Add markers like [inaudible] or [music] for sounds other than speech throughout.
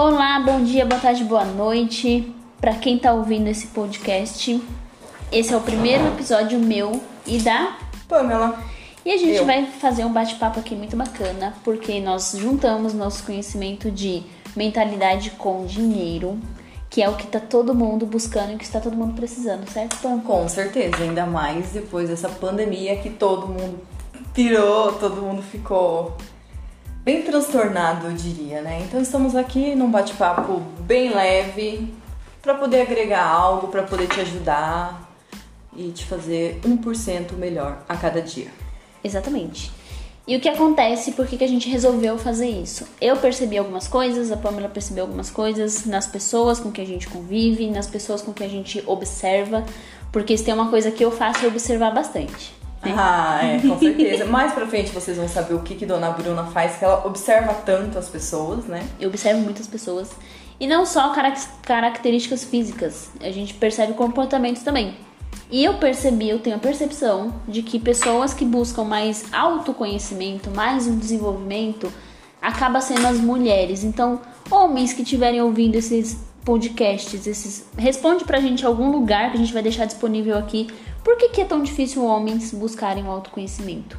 Olá, bom dia, boa tarde, boa noite. Para quem tá ouvindo esse podcast, esse é o primeiro episódio meu e da Pamela. E a gente Eu. vai fazer um bate-papo aqui muito bacana, porque nós juntamos nosso conhecimento de mentalidade com dinheiro, que é o que tá todo mundo buscando e o que está todo mundo precisando, certo, Pam? Com certeza, ainda mais depois dessa pandemia que todo mundo pirou, todo mundo ficou bem transtornado, eu diria, né? Então estamos aqui num bate-papo bem leve para poder agregar algo, para poder te ajudar e te fazer 1% melhor a cada dia. Exatamente. E o que acontece, por que, que a gente resolveu fazer isso? Eu percebi algumas coisas, a Pamela percebeu algumas coisas nas pessoas com que a gente convive, nas pessoas com que a gente observa, porque se tem uma coisa que eu faço observar bastante. Ah, é, com [laughs] certeza. Mais pra frente vocês vão saber o que, que Dona Bruna faz, que ela observa tanto as pessoas, né? Eu observo muitas pessoas. E não só carac- características físicas, a gente percebe comportamentos também. E eu percebi, eu tenho a percepção de que pessoas que buscam mais autoconhecimento, mais um desenvolvimento, acaba sendo as mulheres. Então, homens que estiverem ouvindo esses podcasts, esses responde pra gente algum lugar que a gente vai deixar disponível aqui. Por que, que é tão difícil homens buscarem o autoconhecimento?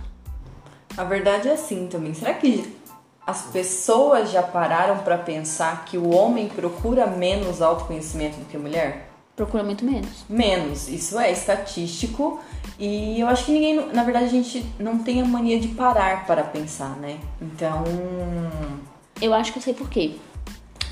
A verdade é assim também. Será que as pessoas já pararam pra pensar que o homem procura menos autoconhecimento do que a mulher? Procura muito menos. Menos. Isso é estatístico e eu acho que ninguém, na verdade, a gente não tem a mania de parar para pensar, né? Então, Eu acho que eu sei por quê.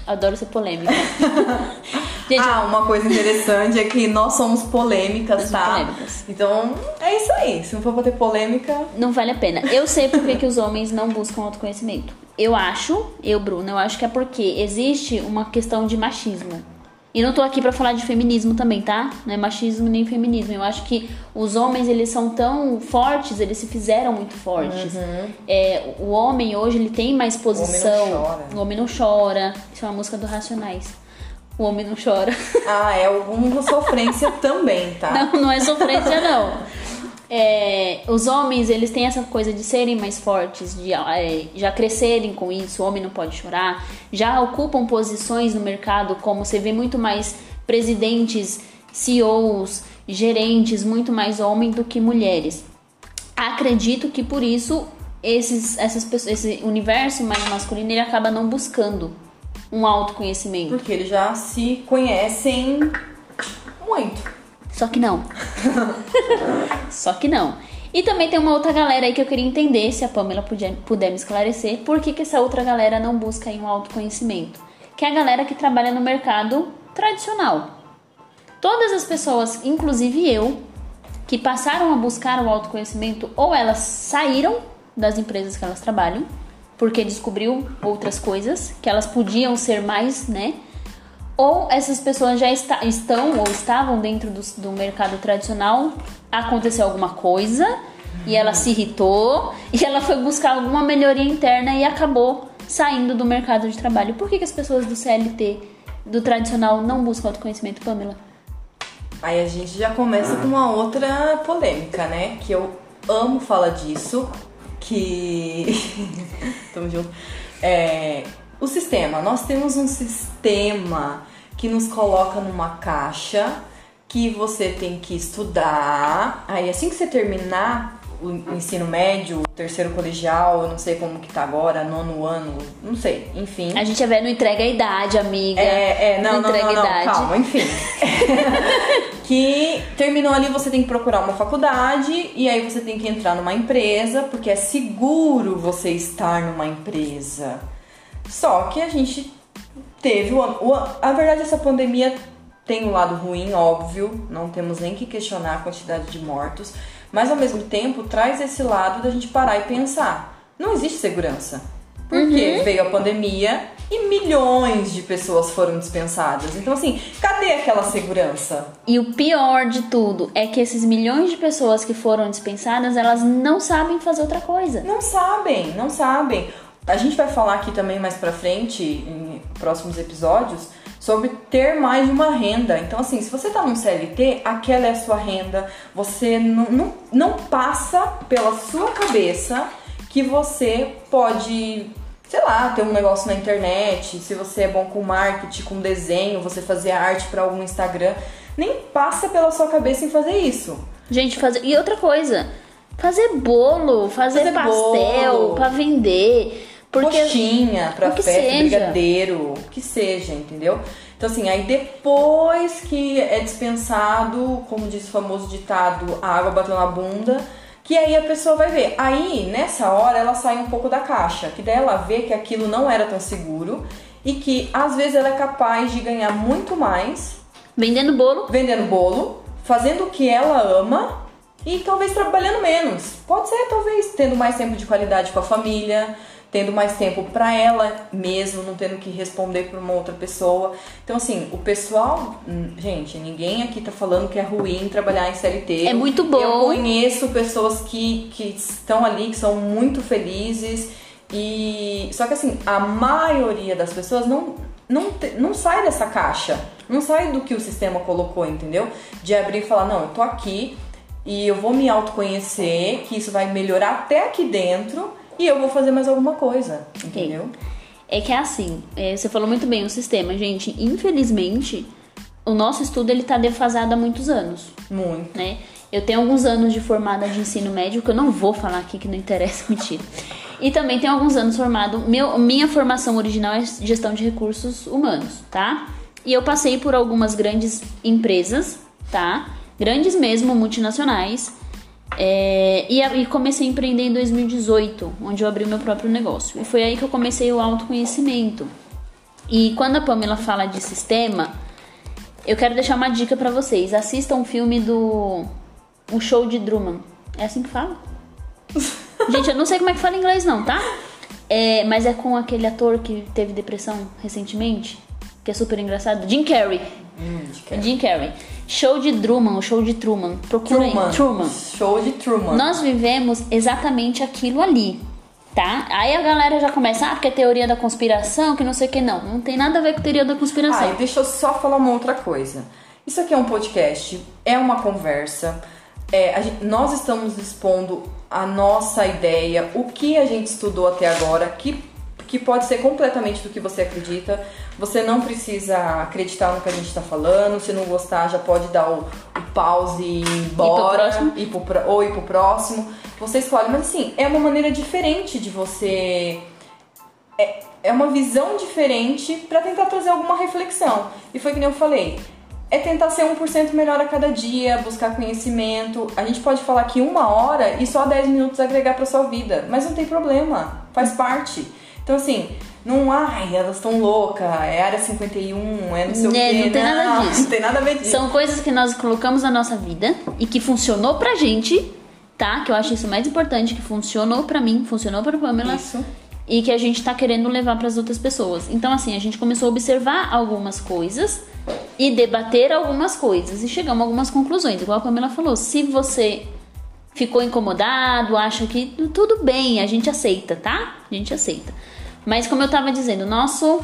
Adoro ser polêmica. [laughs] Gente, ah, uma coisa interessante é que nós somos polêmicas, Nós tá? somos polêmicas. Então, é isso aí. Se não for pra ter polêmica, não vale a pena. Eu sei por que, que os homens não buscam autoconhecimento. Eu acho, eu, Bruna, eu acho que é porque existe uma questão de machismo. E não tô aqui pra falar de feminismo também, tá? Não é machismo nem feminismo. Eu acho que os homens, eles são tão fortes, eles se fizeram muito fortes. É, o homem hoje, ele tem mais posição. chora. O homem não chora. Isso é uma música do Racionais. O homem não chora. ah, é alguma sofrência também, tá? [laughs] Não, não é sofrência, não. [laughs] É, os homens, eles têm essa coisa de serem mais fortes, de é, já crescerem com isso, o homem não pode chorar, já ocupam posições no mercado, como você vê muito mais presidentes, CEOs, gerentes, muito mais homem do que mulheres. Acredito que por isso esses, essas pessoas, esse universo mais masculino ele acaba não buscando um autoconhecimento. Porque eles já se conhecem muito. Só que não. [laughs] Só que não. E também tem uma outra galera aí que eu queria entender, se a Pamela puder, puder me esclarecer, por que, que essa outra galera não busca aí um autoconhecimento? Que é a galera que trabalha no mercado tradicional. Todas as pessoas, inclusive eu, que passaram a buscar o autoconhecimento, ou elas saíram das empresas que elas trabalham, porque descobriu outras coisas, que elas podiam ser mais, né? Ou essas pessoas já está- estão ou estavam dentro do, do mercado tradicional, aconteceu alguma coisa e ela se irritou e ela foi buscar alguma melhoria interna e acabou saindo do mercado de trabalho. Por que, que as pessoas do CLT, do tradicional, não buscam autoconhecimento, Pamela? Aí a gente já começa com uma outra polêmica, né? Que eu amo falar disso. Que. [laughs] Tamo junto. É, o sistema. Nós temos um sistema que nos coloca numa caixa que você tem que estudar. Aí assim que você terminar o ensino médio, o terceiro colegial, eu não sei como que tá agora, nono ano, não sei, enfim. A gente é velho, não entrega a idade, amiga. É, é, não, não, não, não, calma, enfim. [laughs] que terminou ali, você tem que procurar uma faculdade e aí você tem que entrar numa empresa, porque é seguro você estar numa empresa. Só que a gente teve o, o a verdade essa pandemia tem um lado ruim, óbvio, não temos nem que questionar a quantidade de mortos, mas ao mesmo tempo traz esse lado da gente parar e pensar. Não existe segurança. Porque veio a pandemia e milhões de pessoas foram dispensadas. Então, assim, cadê aquela segurança? E o pior de tudo é que esses milhões de pessoas que foram dispensadas, elas não sabem fazer outra coisa. Não sabem, não sabem. A gente vai falar aqui também mais pra frente, em próximos episódios, sobre ter mais de uma renda. Então, assim, se você tá num CLT, aquela é a sua renda. Você não, não, não passa pela sua cabeça que você pode sei lá, ter um negócio na internet, se você é bom com marketing, com desenho, você fazer arte para algum Instagram, nem passa pela sua cabeça em fazer isso. Gente, fazer. E outra coisa, fazer bolo, fazer, Fazer pastel pra vender. Porque Coxinha pra festa, seja. brigadeiro, o que seja, entendeu? Então assim, aí depois que é dispensado, como diz o famoso ditado, a água bateu na bunda, que aí a pessoa vai ver. Aí, nessa hora, ela sai um pouco da caixa, que daí ela vê que aquilo não era tão seguro e que às vezes ela é capaz de ganhar muito mais Vendendo bolo. vendendo bolo, fazendo o que ela ama e talvez trabalhando menos. Pode ser, talvez, tendo mais tempo de qualidade com a família, tendo mais tempo pra ela mesmo, não tendo que responder pra uma outra pessoa. Então, assim, o pessoal, hum, gente, ninguém aqui tá falando que é ruim trabalhar em CLT. É muito bom. Eu conheço pessoas que, que estão ali, que são muito felizes. E só que assim, a maioria das pessoas não, não, não sai dessa caixa, não sai do que o sistema colocou, entendeu? De abrir e falar, não, eu tô aqui e eu vou me autoconhecer, que isso vai melhorar até aqui dentro e eu vou fazer mais alguma coisa, entendeu? É que é assim, é, você falou muito bem o sistema, gente. Infelizmente, o nosso estudo ele tá defasado há muitos anos, Muito. né? Eu tenho alguns anos de formada de ensino médio, que eu não vou falar aqui que não interessa, mentira. E também tenho alguns anos formado. Meu, minha formação original é gestão de recursos humanos, tá? E eu passei por algumas grandes empresas, tá? Grandes mesmo, multinacionais. É, e, e comecei a empreender em 2018, onde eu abri meu próprio negócio. E foi aí que eu comecei o autoconhecimento. E quando a Pamela fala de sistema, eu quero deixar uma dica pra vocês. Assistam um filme do O Show de Truman. É assim que fala? [laughs] Gente, eu não sei como é que fala em inglês não, tá? É, mas é com aquele ator que teve depressão recentemente, que é super engraçado, Jim Carrey. Hum, de que- Jim Carrey. Show de Truman, o show de Truman. Procura Truman. aí. Truman. Show de Truman. Nós vivemos exatamente aquilo ali, tá? Aí a galera já começa, ah, porque é teoria da conspiração, que não sei o que. Não, não tem nada a ver com teoria da Ah, conspiração. e deixa eu só falar uma outra coisa. Isso aqui é um podcast, é uma conversa. é, a gente- nós estamos expondo a nossa ideia, o que a gente estudou até agora, que, que pode ser completamente do que você acredita. Você não precisa acreditar no que a gente está falando. Se não gostar, já pode dar o, o pause e ir embora. próximo. ir pro pró- ou ir pro próximo. Você escolhe. Mas assim, é uma maneira diferente de você é uma visão diferente pra tentar trazer alguma reflexão. E foi que nem eu falei. É tentar ser 1% melhor a cada dia, buscar conhecimento. A gente pode falar aqui uma hora e só 10 minutos agregar pra sua vida, mas não tem problema, faz parte. Então assim, não, ai, elas estão loucas, é área 51, é não sei o É, quê. não tem nada disso. Não tem nada a ver disso. São coisas que nós colocamos na nossa vida e que funcionou pra gente, tá? Que eu acho isso mais importante, que funcionou pra mim, funcionou pra Pamela. Isso. E que a gente tá querendo levar pras outras pessoas. Então, assim, a gente começou a observar algumas coisas e debater algumas coisas. E chegamos a algumas conclusões. Igual a Pamela falou, se você ficou incomodado, acha que tudo bem, a gente aceita, tá? A gente aceita. Mas como eu tava dizendo, nosso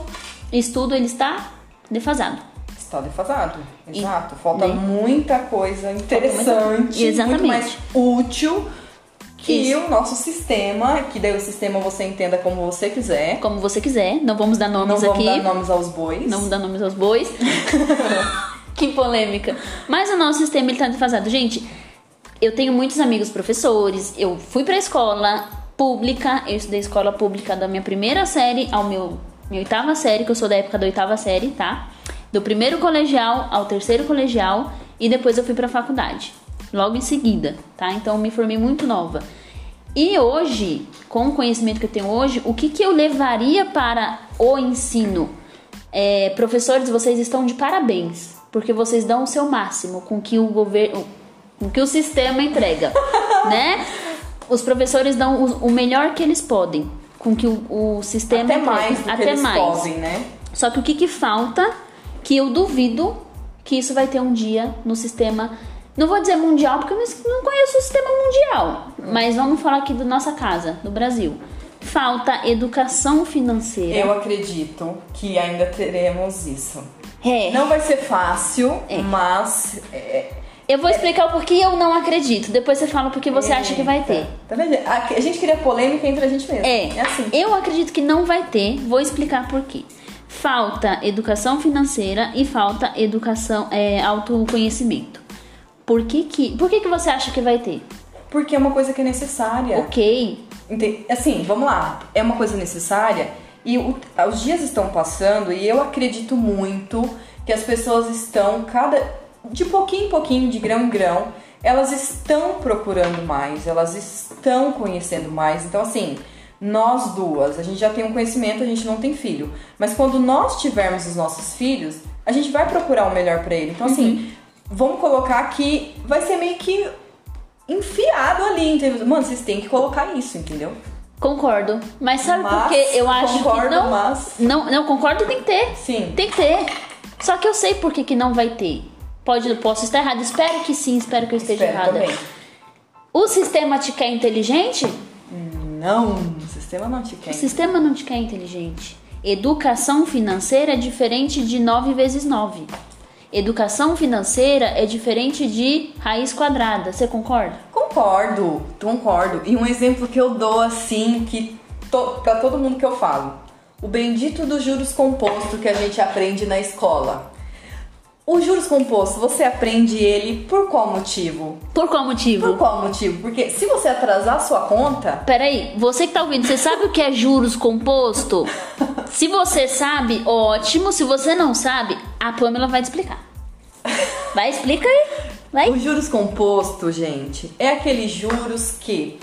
estudo ele está defasado. Está defasado. Exato. Falta né? muita coisa interessante, muito mais útil que Isso. o nosso sistema, que daí o sistema você entenda como você quiser. Como você quiser, não vamos dar Não nomes vamos aqui. dar nomes aos bois. Não vamos dar nomes aos bois. [laughs] que polêmica. Mas o nosso sistema ele tá defasado. Gente, eu tenho muitos amigos professores, eu fui pra escola pública, eu estudei escola pública da minha primeira série ao meu minha oitava série, que eu sou da época da oitava série, tá? Do primeiro colegial ao terceiro colegial e depois eu fui pra faculdade, logo em seguida, tá? Então eu me formei muito nova. E hoje, com o conhecimento que eu tenho hoje, o que, que eu levaria para o ensino? É, professores, vocês estão de parabéns, porque vocês dão o seu máximo com que o governo, com que o sistema entrega, [laughs] né? Os professores dão o, o melhor que eles podem, com que o, o sistema Até entrega. mais do que até eles mais. podem, né? Só que o que, que falta, que eu duvido que isso vai ter um dia no sistema. Não vou dizer mundial, porque eu não conheço o sistema mundial. Mas vamos falar aqui da nossa casa, do Brasil. Falta educação financeira. Eu acredito que ainda teremos isso. É. Não vai ser fácil, mas é, Eu vou explicar o porquê eu não acredito. Depois você fala porque você acha que vai ter. Tá vendo? A, gente queria polêmica entre a gente mesmo. É, É assim. eu acredito que não vai ter. Vou explicar por quê. Falta educação financeira e falta educação, é, autoconhecimento. Por que que, por que que você acha que vai ter? Porque é uma coisa que é necessária. Ok, Assim, vamos lá. É uma coisa necessária e o- os dias estão passando e eu acredito muito que as pessoas estão cada de pouquinho em pouquinho, de grão em grão, elas estão procurando mais, elas estão conhecendo mais. Então, assim, nós duas, a gente já tem um conhecimento, a gente não tem filho, mas quando nós tivermos os nossos filhos, a gente vai procurar o melhor pra ele. Então, assim, vamos colocar que vai ser meio que enfiado ali, entendeu? Mano, vocês têm que colocar isso, entendeu? concordo. Mas sabe Mas, por que eu acho concordo, que não, mas- não. Não, concordo, tem que ter. Sim. Tem que ter. Só que eu sei por que, que não vai ter. Pode, posso estar errado. Espero que sim, espero que eu esteja Espero errada. também. O sistema te quer inteligente? Não, o sistema não te quer. O sistema não te quer inteligente. Educação financeira é diferente de 9 vezes 9. Educação financeira é diferente de raiz quadrada. Você concorda? Concordo, concordo. E um exemplo que eu dou assim, que to, pra todo mundo que eu falo. O bendito dos juros compostos que a gente aprende na escola. O juros composto, você aprende ele por qual motivo? Por qual motivo? Por qual motivo? Porque se você atrasar a sua conta, Peraí, você que tá ouvindo, você sabe o que é juros composto? [laughs] Se você sabe, ótimo. Se você não sabe, a Pamela vai te explicar. Vai, explica aí. Vai. O juros composto, gente, é aqueles juros que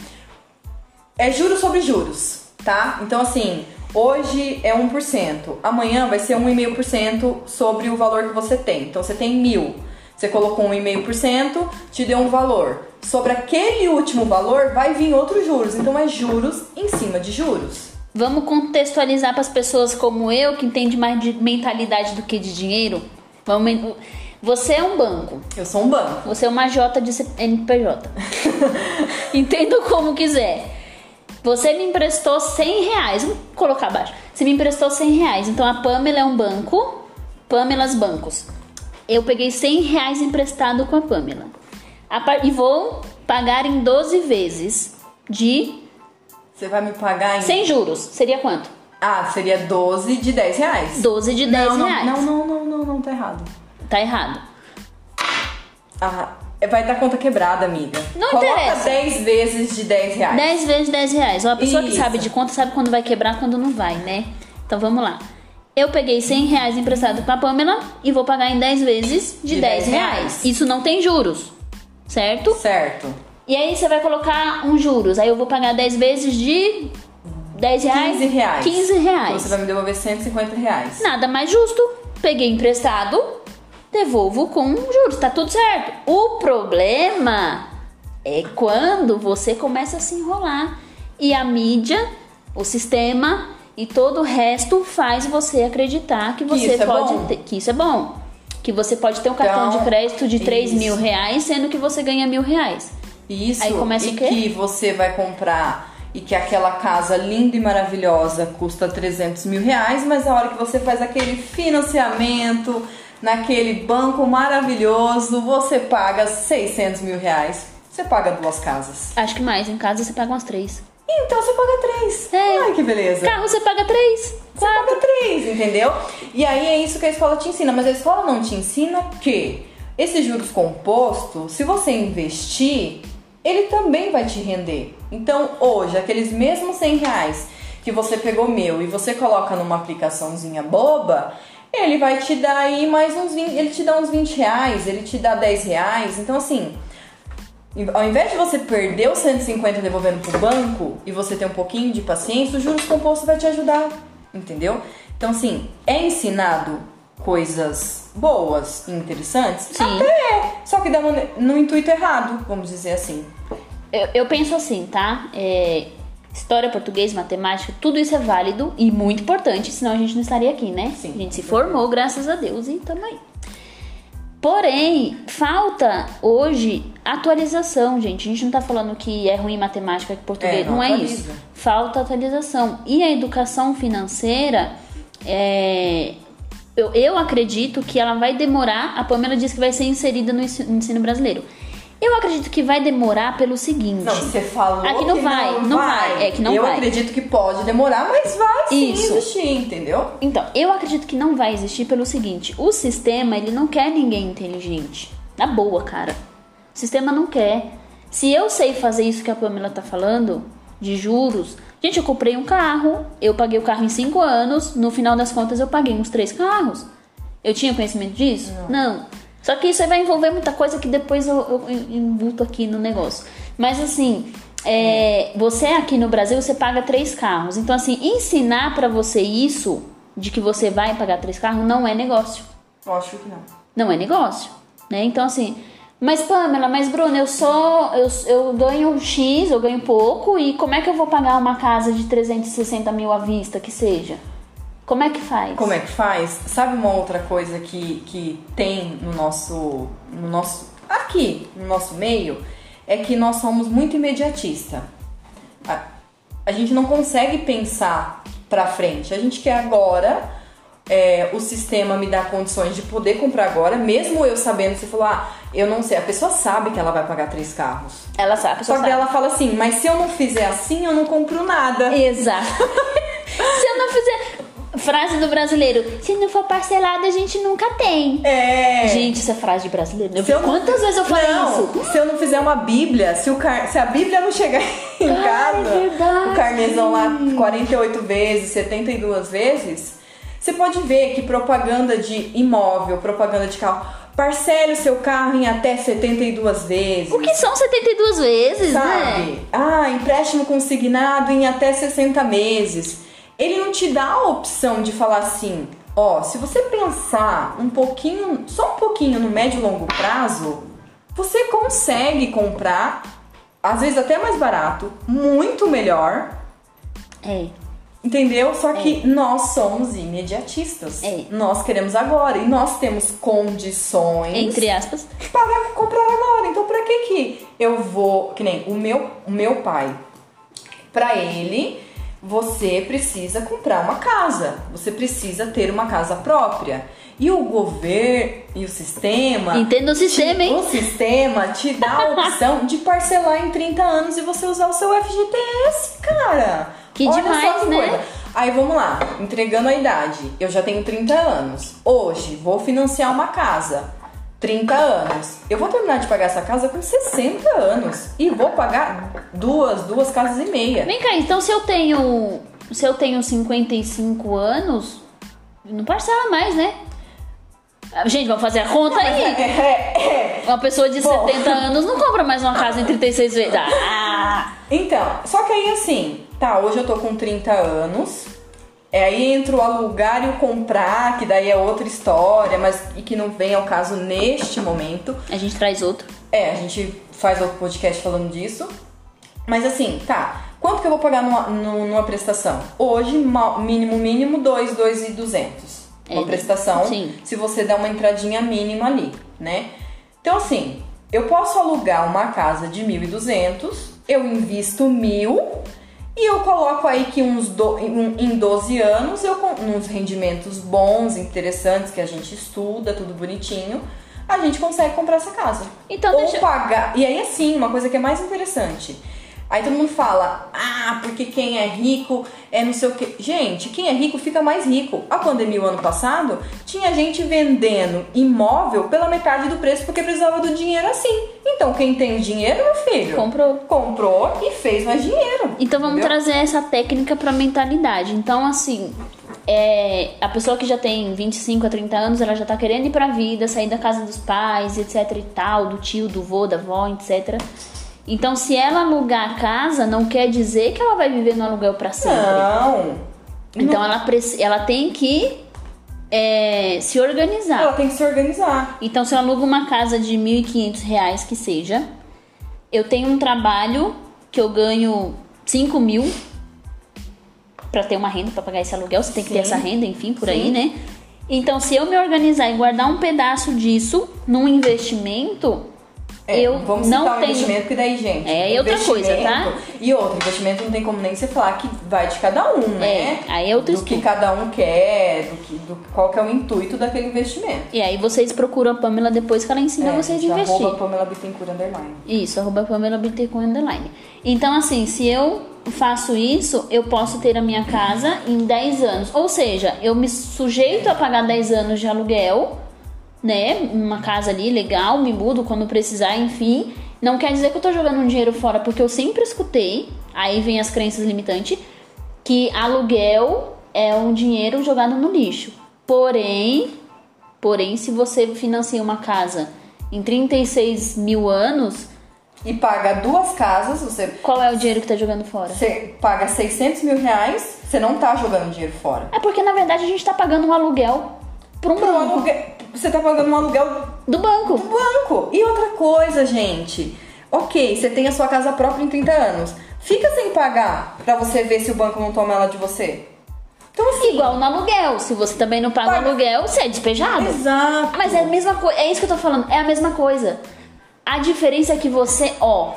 é juros sobre juros, tá? Então assim, hoje é 1%, amanhã vai ser 1,5% sobre o valor que você tem. Então você tem mil, você colocou 1,5%, te deu um valor. Sobre aquele último valor vai vir outros juros. Então é juros em cima de juros. Vamos contextualizar para as pessoas como eu, que entende mais de mentalidade do que de dinheiro. Vamos, você é um banco. Eu sou um banco. Você é uma J de CNPJ. [laughs] Entenda como quiser. Você me emprestou 100 reais. Vamos colocar abaixo. Você me emprestou 100 reais. Então a Pamela é um banco. Pamelas Bancos. Eu peguei 100 reais emprestado com a Pamela. A par- E vou pagar em 12 vezes de Você vai me pagar em. sem juros. Seria quanto? Ah, seria 12 de 10 reais. 12 de 10 não, não, reais. não, não, não, não, não, tá errado. Tá errado. Ah, vai dar conta quebrada, amiga. Não Coloca interessa. 10 vezes de 10 reais. 10 vezes 10 reais. Ó, a pessoa que Isso. sabe de conta sabe quando vai quebrar quando não vai, né? Então vamos lá. Eu peguei 100 reais emprestado com a Pamela e vou pagar em 10 vezes de, De 10 10 reais. reais. Isso não tem juros, certo? Certo. E aí você vai colocar um juros. Aí eu vou pagar 10 vezes de 10 reais. 15 reais. 15 reais. Então você vai me devolver 150 reais. Nada mais justo. Peguei emprestado, devolvo com juros, tá tudo certo. O problema é quando você começa a se enrolar e a mídia, o sistema e todo o resto faz você acreditar que você isso é pode bom. ter, que isso é bom. Que você pode ter um cartão Então, de crédito de 3 isso. mil reais, sendo que você ganha mil reais. Isso. Aí começa e o quê? que você vai comprar e que aquela casa linda e maravilhosa custa 300 mil reais, mas a hora que você faz aquele financiamento naquele banco maravilhoso, você paga 600 mil reais. Você paga duas casas. Acho que mais, em casa você paga umas três. Então você paga três. É. Ai, que beleza. Carro você paga três, Você paga três, entendeu? E aí é isso que a escola te ensina. Mas a escola não te ensina que esse juros composto, se você investir, ele também vai te render. Então hoje, aqueles mesmos 100 reais que você pegou meu e você coloca numa aplicaçãozinha boba, ele vai te dar aí mais uns 20, ele te dá uns 20 reais, ele te dá 10 reais. Então assim, ao invés de você perder os 150 devolvendo pro banco e você ter um pouquinho de paciência, o juros composto vai te ajudar, entendeu? Então, assim, é ensinado coisas boas e interessantes? Sim. Até é, só que dá no, no intuito errado, vamos dizer assim. Eu, eu penso assim, tá? É, história, português, matemática, tudo isso é válido e muito importante, senão a gente não estaria aqui, né? Sim, a gente se formou, graças a Deus, e tamo aí. Porém, falta hoje atualização, gente. A gente não tá falando que é ruim matemática que português, É, não não, é isso. Falta atualização. E a educação financeira, é, eu, eu acredito que ela vai demorar. A Pamela disse que vai ser inserida no ensino brasileiro. Eu acredito que vai demorar pelo seguinte. Não, você falou Aqui não que vai, não, não vai. vai, é que não eu vai. acredito que pode demorar, mas vai sim Isso. existir, entendeu? Então, eu acredito que não vai existir pelo seguinte: o sistema ele não quer ninguém inteligente. Na boa, cara. O sistema não quer. Se eu sei fazer isso que a Pamela tá falando, de juros. Gente, eu comprei um carro, eu paguei o carro em cinco anos, no final das contas eu paguei uns três carros. Eu tinha conhecimento disso? Não. Só que isso aí vai envolver muita coisa que depois eu, eu embuto aqui no negócio. Mas assim, é, você aqui no Brasil, você paga três carros. Então, assim, ensinar pra você isso, de que você vai pagar três carros, não é negócio. Eu acho que não. Não é negócio, né? Então, assim... Mas, Pamela, mas, Bruna, eu sou... Eu, eu ganho X, eu ganho pouco, e como é que eu vou pagar uma casa de 360 mil à vista, que seja? Como é que faz? Como é que faz? Sabe uma outra coisa que, que tem no nosso, no nosso. aqui, no nosso meio? É que nós somos muito imediatista. A, a gente não consegue pensar pra frente. A gente quer agora. é, o sistema me dá condições de poder comprar agora, mesmo eu sabendo, você falou, ah, eu não sei, a pessoa sabe que ela vai pagar três carros. Ela sabe, Só que sabe. ela fala assim, mas se eu não fizer assim, eu não compro nada. Exato. [laughs] Se eu não fizer. Frase do brasileiro: se não for parcelado, a gente nunca tem. É. Gente, é frase de brasileiro. Eu- eu não- Quantas vezes eu falei não, isso? Se eu não fizer uma Bíblia, se, o car... se a Bíblia não chegar [laughs] em Ai, casa, é verdade. o carnezão lá 48 vezes, 72 vezes, você pode ver que propaganda de imóvel, propaganda de carro, parcele o seu carro em até 72 vezes. O que são 72 vezes, né? Sabe? Ah, empréstimo consignado em até 60 meses. Ele não te dá a opção de falar assim, ó, se você pensar um pouquinho, só um pouquinho no médio e longo prazo, você consegue comprar, às vezes até mais barato, muito melhor, É. entendeu? Só que nós somos imediatistas. É. Nós queremos agora e nós temos condições Entre aspas. para comprar agora. Então, pra que que eu vou, que nem o meu, o meu pai, pra ele, você precisa comprar uma casa. Você precisa ter uma casa própria. E o governo e o sistema Entenda o sistema, hein? o sistema te dá a opção de parcelar em 30 anos e você usar o seu FGTS, cara. Que Olha demais, que né? coisa. Aí vamos lá, entregando a idade. Eu já tenho 30 anos. Hoje, vou financiar uma casa. 30 anos. Eu vou terminar de pagar essa casa com 60 anos. E vou pagar duas, duas casas e meia. Vem cá, então se eu tenho. Se eu tenho 55 anos, não parcela mais, né? Ah, Gente, vamos fazer a conta aí. [laughs] É, é. Uma pessoa de Bom. 70 anos não compra mais uma casa em 36 vezes. Ah! Então, só que aí assim, tá, hoje eu tô com 30 anos. É, aí entra o alugar e o comprar, que daí é outra história, mas e que não vem ao caso neste momento. A gente traz outro. É, a gente faz outro podcast falando disso. Mas assim, tá. Quanto que eu vou pagar numa, nu- numa prestação? Hoje, mínimo, mínimo, 2, 2 e 200. Uma É, prestação, sim. se você der uma entradinha mínima ali, né? Então assim, eu posso alugar uma casa de 1.200, eu invisto mil e eu coloco aí que uns do, em, em 12 anos, eu com uns rendimentos bons, interessantes, que a gente estuda, tudo bonitinho, a gente consegue comprar essa casa. Então, Ou deixa- pagar. E aí, assim, uma coisa que é mais interessante. Aí todo mundo fala, ah, porque quem é rico é não sei o que. Gente, quem é rico fica mais rico. A pandemia o ano passado tinha gente vendendo imóvel pela metade do preço porque precisava do dinheiro assim. Então, quem tem dinheiro, meu filho, Comprou. comprou e fez mais dinheiro. Então vamos entendeu? trazer essa técnica pra mentalidade. Então, assim, é, a pessoa que já tem 25 a 30 anos, ela já tá querendo ir pra vida, sair da casa dos pais, etc e tal, do tio, do vô, da avó, etc. Então, se ela alugar a casa, não quer dizer que ela vai viver no aluguel pra sempre. Não. Então, ela, preci- ela tem que é, se organizar. Ela tem que se organizar. Então, se eu alugo uma casa de 1.500 reais que seja, eu tenho um trabalho que eu ganho 5 mil para ter uma renda para pagar esse aluguel, você tem que ter Sim. essa renda, enfim, por Sim. aí, né? Então, se eu me organizar e guardar um pedaço disso num investimento, É, eu vamos não citar o tenho. investimento, porque daí, gente. É, outra coisa, tá? E outro, investimento não tem como nem você falar que vai de cada um, né? É, aí é outro Do que estudo. cada um quer, do que, do, qual que é o intuito daquele investimento. E aí vocês procuram a Pamela depois que ela ensina é, vocês a investir. Arroba Pamela Bittencourt Underline. Isso, arroba Pamela Bittencourt Underline. Então, assim, se eu faço isso, eu posso ter a minha casa em 10 anos. Ou seja, eu me sujeito a pagar 10 anos de aluguel, né? Uma casa ali legal, me mudo quando precisar, enfim. Não quer dizer que eu tô jogando um dinheiro fora, porque eu sempre escutei, aí vem as crenças limitantes, que aluguel é um dinheiro jogado no lixo. Porém, porém, se você financia uma casa em 36 mil anos, E paga duas casas, você, qual é o dinheiro que tá jogando fora? você paga 600 mil reais, você não tá jogando dinheiro fora. É porque na verdade a gente tá pagando um aluguel pra um banco. aluguel, você tá pagando um aluguel Do banco. do banco. E outra coisa, gente. Ok, você tem a sua casa própria em 30 anos. Fica sem pagar pra você ver se o banco não toma ela de você. Então, assim. Igual no aluguel. Se você também não paga o Paga. aluguel, você é despejado. Exato. Mas é a mesma coisa. É isso que eu tô falando. É a mesma coisa. A diferença é que você, ó.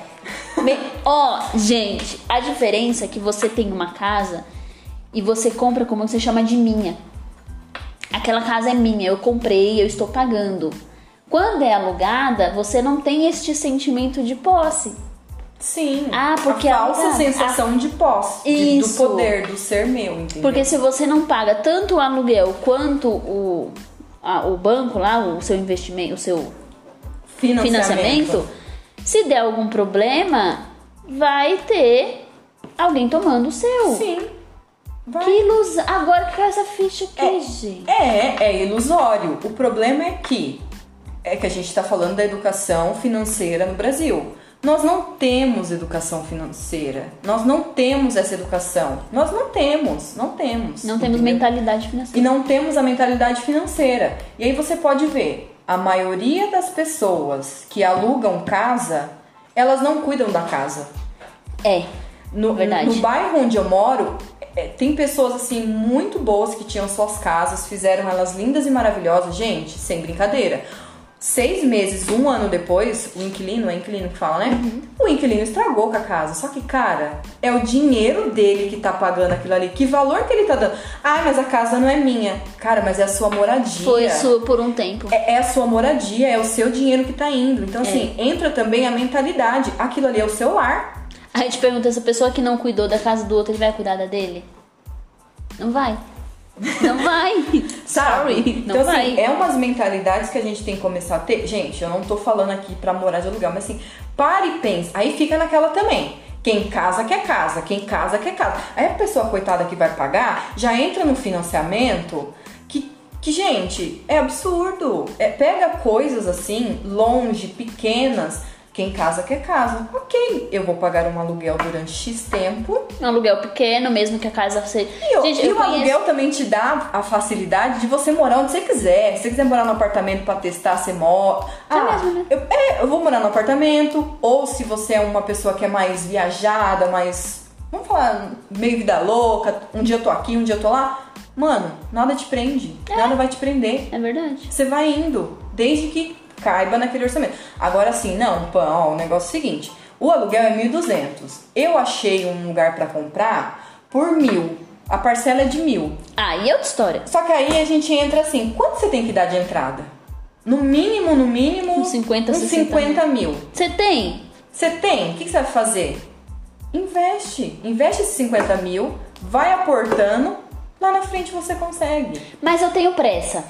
[laughs] Ó, gente, a diferença é que você tem uma casa e você compra como você chama de minha. Aquela casa é minha, eu comprei, eu estou pagando. Quando é alugada, você não tem este sentimento de posse. Sim. Ah, porque a a falsa alugada- sensação de posse, de- do poder, do ser meu, entendeu? Porque se você não paga tanto o aluguel quanto o, a- o banco lá, o seu investimento, o seu financiamento, se der algum problema, vai ter alguém tomando o seu. Sim. Vai. Que ilusão. Agora que essa ficha aqui, gente. É, é ilusório. O problema é que é que a gente está falando da educação financeira no Brasil. Nós não temos educação financeira. Nós não temos essa educação. Nós não temos, não temos. Não temos entendeu? mentalidade E financeira. não temos a mentalidade financeira. E aí você pode ver, a maioria das pessoas que alugam casa, elas não cuidam da casa. É. No, Verdade. no bairro onde eu moro, é, tem pessoas assim muito boas que tinham suas casas, fizeram elas lindas e maravilhosas. Gente, sem brincadeira. Seis meses, um ano depois, o inquilino, é inquilino que fala, né? Uhum. O inquilino estragou com a casa. Só que, cara, é o dinheiro dele que tá pagando aquilo ali. Que valor que ele tá dando? Ah, mas a casa não é minha. Cara, mas é a sua moradia. Foi sua por um tempo. É, é a sua moradia, é o seu dinheiro que tá indo. Então, assim, É. entra também a mentalidade. Aquilo ali é o seu lar. A gente pergunta essa pessoa que não cuidou da casa do outro, ele vai cuidar da dele? Não vai. Não vai. [laughs] Sorry. Não então, vai. assim, é umas mentalidades que a gente tem que começar a ter. Gente, eu não tô falando aqui pra morar de aluguel, mas assim, pare e pense. Aí fica naquela também. Quem casa quer casa, quem casa quer casa. Aí a pessoa coitada que vai pagar já entra no financiamento que, que gente, é absurdo. É, pega coisas assim, longe, pequenas. Quem casa quer casa. Ok, eu vou pagar um aluguel durante X tempo. Um aluguel pequeno, mesmo que a casa seja. E, o- Gente, e eu o conheço- aluguel também te dá a facilidade de você morar onde você quiser. Se você quiser morar no apartamento pra testar, você mora. Ah, mesmo, né? eu, é, eu vou morar no apartamento. Ou se você é uma pessoa que é mais viajada, mais. Vamos falar, meio vida louca. Um dia eu tô aqui, um dia eu tô lá. Mano, nada te prende. Nada vai te prender. É verdade. Você vai indo, desde que caiba naquele orçamento. Agora sim, não, Pan, ó, o negócio é o seguinte: o aluguel é 1.200. Eu achei um lugar pra comprar por mil. A parcela é de mil. Aí é outra história. Só que aí a gente entra assim: quanto você tem que dar de entrada? No mínimo, no mínimo. Uns 50, uns 60 50 mil. Você tem? Você tem? O que que você vai fazer? Investe. Investe esses 50 mil, vai aportando, lá na frente você consegue. Mas eu tenho pressa.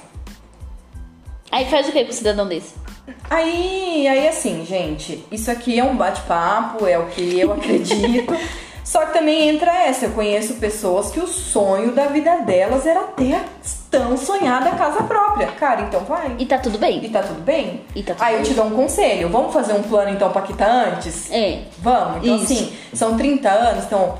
Aí faz o que com o cidadão desse? Aí, aí assim, gente, isso aqui é um bate-papo, é o que eu acredito. [laughs] Só que também entra essa, eu conheço pessoas que o sonho da vida delas era ter a tão sonhada casa própria. Cara, então vai. E tá tudo E bem? tá tudo bem? E tá tudo Aí eu bem. te dou um conselho, vamos fazer um plano então pra quitar antes? É. Vamos, então Isso. assim, são 30 anos, então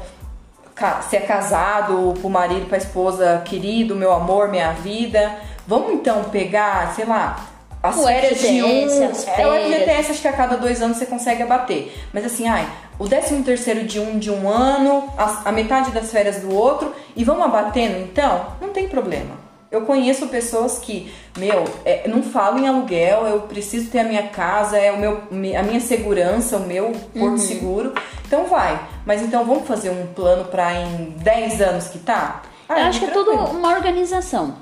se é casado, pro marido, pra esposa, querido, meu amor, minha vida. Vamos então pegar, sei lá, as O férias de FGTS, um. É, o. FGTS acho que a cada dois anos você consegue abater. Mas assim, ai, o 13 terceiro de um de um ano, a, a metade das férias do outro, e vamos abatendo então? Não tem problema. Eu conheço pessoas que, meu, é, não falo em aluguel, eu preciso ter a minha casa, é o meu, a minha segurança, o meu porto Uhum. seguro. Então vai. Mas então vamos fazer um plano pra em 10 anos que tá? Eu acho que é tudo uma organização.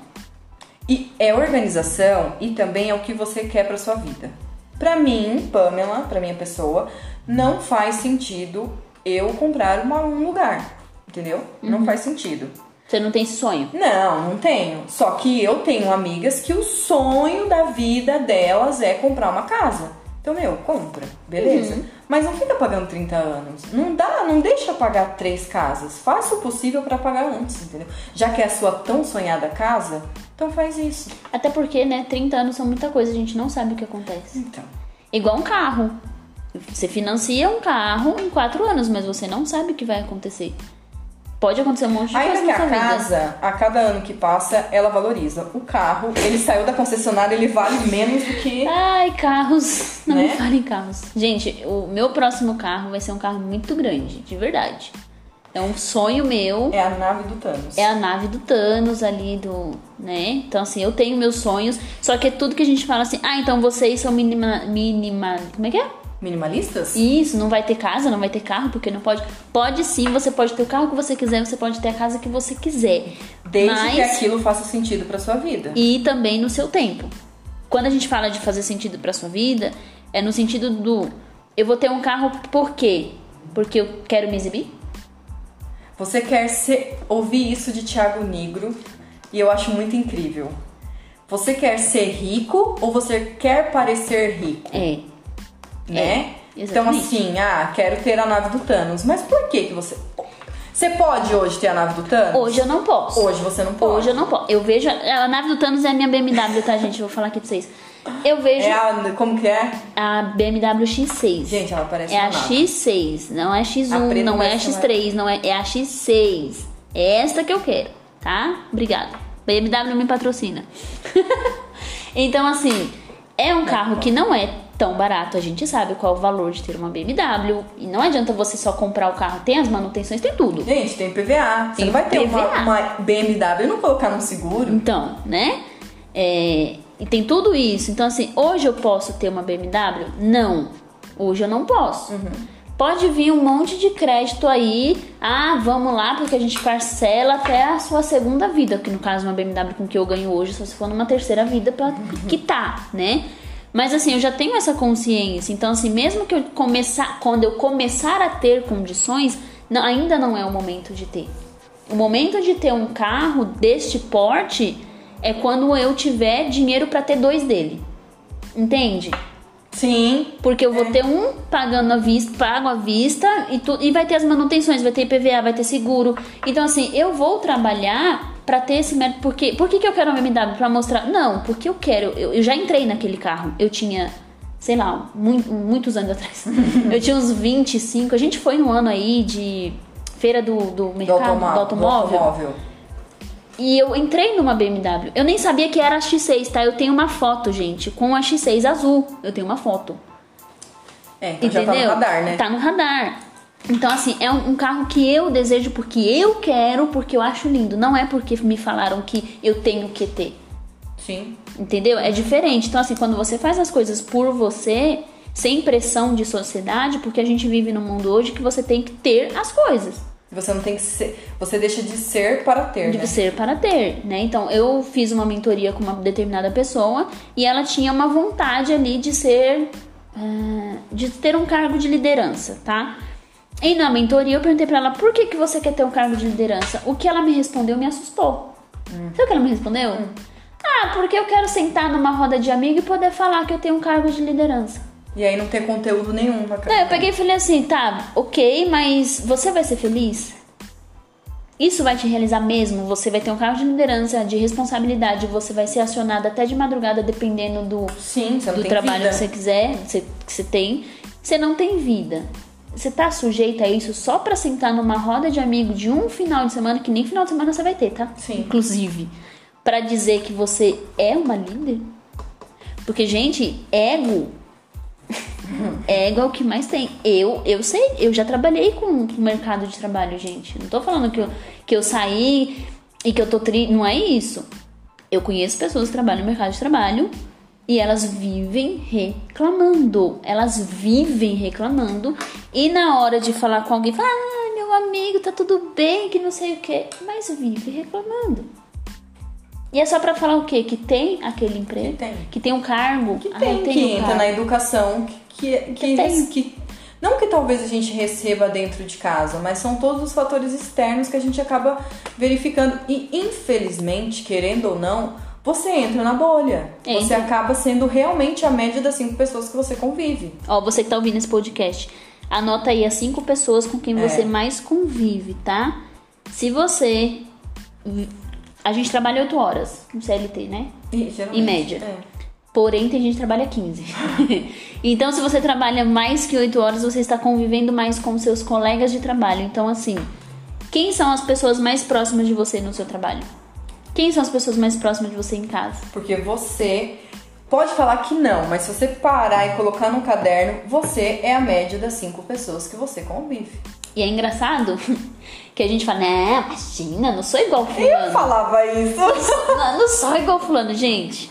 E é organização e também é o que você quer pra sua vida. Pra mim, Pamela, pra minha pessoa, não faz sentido eu comprar uma, um lugar. Entendeu? Uhum. Não faz sentido. Você não tem esse sonho. Não, não tenho. Só que eu tenho amigas que o sonho da vida delas é comprar uma casa. Então, meu, compra, beleza? Uhum. Mas não fica pagando 30 anos. Não dá, não deixa pagar três casas. Faça o possível pra pagar antes, entendeu? Já que é a sua tão sonhada casa, então faz isso. Até porque, né, 30 anos são muita coisa, a gente não sabe o que acontece. Então. Igual um carro. Você financia um carro em 4 anos, mas você não sabe o que vai acontecer. Pode acontecer um monte de Ainda coisa que na sua a vida. casa, a cada ano que passa, ela valoriza. O carro, ele saiu da concessionária, ele vale menos do que. Ai, carros. Não Né? me falem carros. Gente, o meu próximo carro vai ser um carro muito grande, de verdade. É um sonho meu. É a nave do Thanos. É a nave do Thanos ali do, né? Então assim, eu tenho meus sonhos, só que é tudo que a gente fala assim: "Ah, então vocês são minima minima, como é que é?" Minimalistas? Isso, não vai ter casa, não vai ter carro, porque não pode. Pode sim, você pode ter o carro que você quiser, você pode ter a casa que você quiser. Desde mas que aquilo faça sentido pra sua vida. e também no seu tempo. Quando a gente fala de fazer sentido pra sua vida, é no sentido do eu vou ter um carro por quê? Porque eu quero me exibir? Você quer ser, ouvir isso de Tiago Negro e eu acho muito incrível. Você quer ser rico ou você quer parecer rico, É. né? É, então assim, ah, quero ter a nave do Thanos. Mas por que que você... Você pode hoje ter a nave do Thanos? Hoje eu não posso. Hoje você não pode. Hoje eu não posso. Eu vejo. A nave do Thanos é a minha BMW, tá, gente? Eu vou falar aqui pra vocês. Eu vejo É a... Como que é? a BMW X6. Gente, ela parece é a nave. X6, não é a A X1, preta não é a parece uma- X3, não é, é a X6. É esta que eu quero, tá? Obrigada. BMW me patrocina. [laughs] então, assim, é um carro que não é tão barato. A gente sabe qual é o valor de ter uma BMW. E não adianta você só comprar o carro. Tem as manutenções, tem tudo. Gente, tem PVA. Você Tem não vai ter uma, uma BMW e não colocar no seguro. Então, né? É, e tem tudo isso. Então, assim, hoje eu posso ter uma BMW? Não. Hoje eu não posso. Pode vir um monte de crédito aí. Ah, vamos lá, porque a gente parcela até a sua segunda vida. Que no caso, uma BMW com que eu ganho hoje, só se for numa terceira vida pra quitar, né? Mas assim, eu já tenho essa consciência. Então, assim, mesmo que eu começar, quando eu começar a ter condições, não- ainda não é o momento de ter. O momento de ter um carro deste porte é quando eu tiver dinheiro pra ter dois dele. Entende? Sim. Porque eu vou ter um pagando à vista, pago à vista e, tu, e vai ter as manutenções, vai ter IPVA, vai ter seguro. Então, assim, eu vou trabalhar pra ter esse mérito. Porque, por que, que eu quero uma BMW? Pra mostrar. Não, porque eu quero. Eu, eu já entrei naquele carro. Eu tinha, sei lá, mui- muitos anos [laughs] atrás. eu tinha uns 25. A gente foi no ano aí de feira do, do Do, mercado automa- do automóvel. do automóvel. E eu entrei numa BMW. Eu nem sabia que era a X6, tá? Eu tenho uma foto, gente, com a X6 azul. Eu tenho uma foto. É, então Entendeu? já tá no radar, né? Tá no radar. Então, assim, é um, um carro que eu desejo porque eu quero, porque eu acho lindo. Não é porque me falaram que eu tenho que ter. Sim. Entendeu? É diferente. Então, assim, quando você faz as coisas por você, sem pressão de sociedade, porque a gente vive num mundo hoje que você tem que ter as coisas. Você não tem que ser. Você deixa de ser para ter, de né? ser para ter, né? Então, eu fiz uma mentoria com uma determinada pessoa e ela tinha uma vontade ali de ser. ah, de ter um cargo de liderança, tá? E na mentoria eu perguntei pra ela por que, que você quer ter um cargo de liderança? O que ela me respondeu me assustou. Sabe o que ela me respondeu? Ah, porque eu quero sentar numa roda de amigo e poder falar que eu tenho um cargo de liderança. E aí não ter conteúdo nenhum pra Não, eu peguei e falei assim, tá, ok, mas você vai ser feliz? Isso vai te realizar mesmo? Você vai ter um cargo de liderança, de responsabilidade, você vai ser acionado até de madrugada, dependendo do, Sim, do trabalho vida. que você quiser, que você, que você tem. Você não tem vida. Você tá sujeita a isso só pra sentar numa roda de amigo de um final de semana, que nem final de semana você vai ter, tá? Sim. Inclusive. Pra dizer que você é uma líder? Porque, gente, ego É o que mais tem. Eu, eu sei, eu já trabalhei com o mercado de trabalho, gente. Não tô falando que eu, que eu saí e que eu tô tri. Não é isso. Eu conheço pessoas que trabalham no mercado de trabalho e elas vivem reclamando. Elas vivem reclamando. E na hora de falar com alguém, fala, ah, meu amigo, tá tudo bem, que não sei o que. Mas vive reclamando. E é só pra falar o quê? Que tem aquele emprego? Que tem. Que tem um cargo? Que Ah, tem, tem que um entra cargo. na educação, que, que, que, que- Não que talvez a gente receba dentro de casa, mas são todos os fatores externos que a gente acaba verificando. E infelizmente, querendo ou não, você entra na bolha. Entra. Você acaba sendo realmente a média das cinco pessoas que você convive. Ó, você que tá ouvindo esse podcast, anota aí as cinco pessoas com quem É. você mais convive, tá? Se você. A gente trabalha 8 horas no CLT, né? E, Em média. é. Porém, tem gente que trabalha 15. [laughs] então, se você trabalha mais que 8 horas, você está convivendo mais com seus colegas de trabalho. Então, assim, quem são as pessoas mais próximas de você no seu trabalho? Quem são as pessoas mais próximas de você em casa? Porque você pode falar que não, mas se você parar e colocar num caderno, você é a média das cinco pessoas que você convive. E é engraçado [laughs] que a gente fala, né, imagina, não sou igual fulano. Eu falava isso. Não, não sou igual fulano, gente.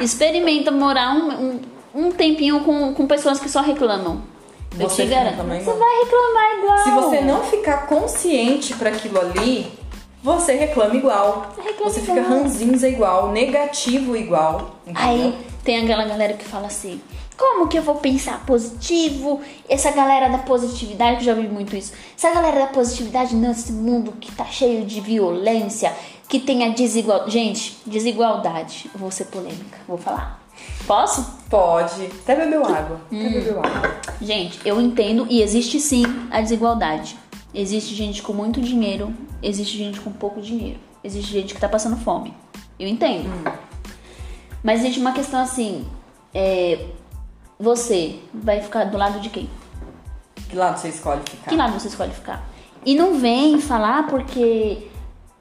Experimenta morar um, um, um tempinho com, com pessoas que só reclamam. Eu Você te garanto. Você vai reclamar igual. Se você não ficar consciente para aquilo ali, você reclama igual. Reclama você fica ranzinza igual, negativo igual. Entendeu? Aí tem aquela galera que fala assim: como que eu vou pensar positivo? Essa galera da positividade, que eu já vi muito isso. Essa galera da positividade nesse mundo que tá cheio de violência, que tem a desigualdade. Gente, desigualdade. Eu vou ser polêmica, vou falar. Posso? Pode. Até bebeu água. Hum. Até bebeu água. Gente, eu entendo e existe sim a desigualdade. Existe gente com muito dinheiro, existe gente com pouco dinheiro, existe gente que tá passando fome. Eu entendo. Mas existe uma questão assim: é, você vai ficar do lado de quem? Que lado você escolhe ficar? Que lado você escolhe ficar? E não vem falar porque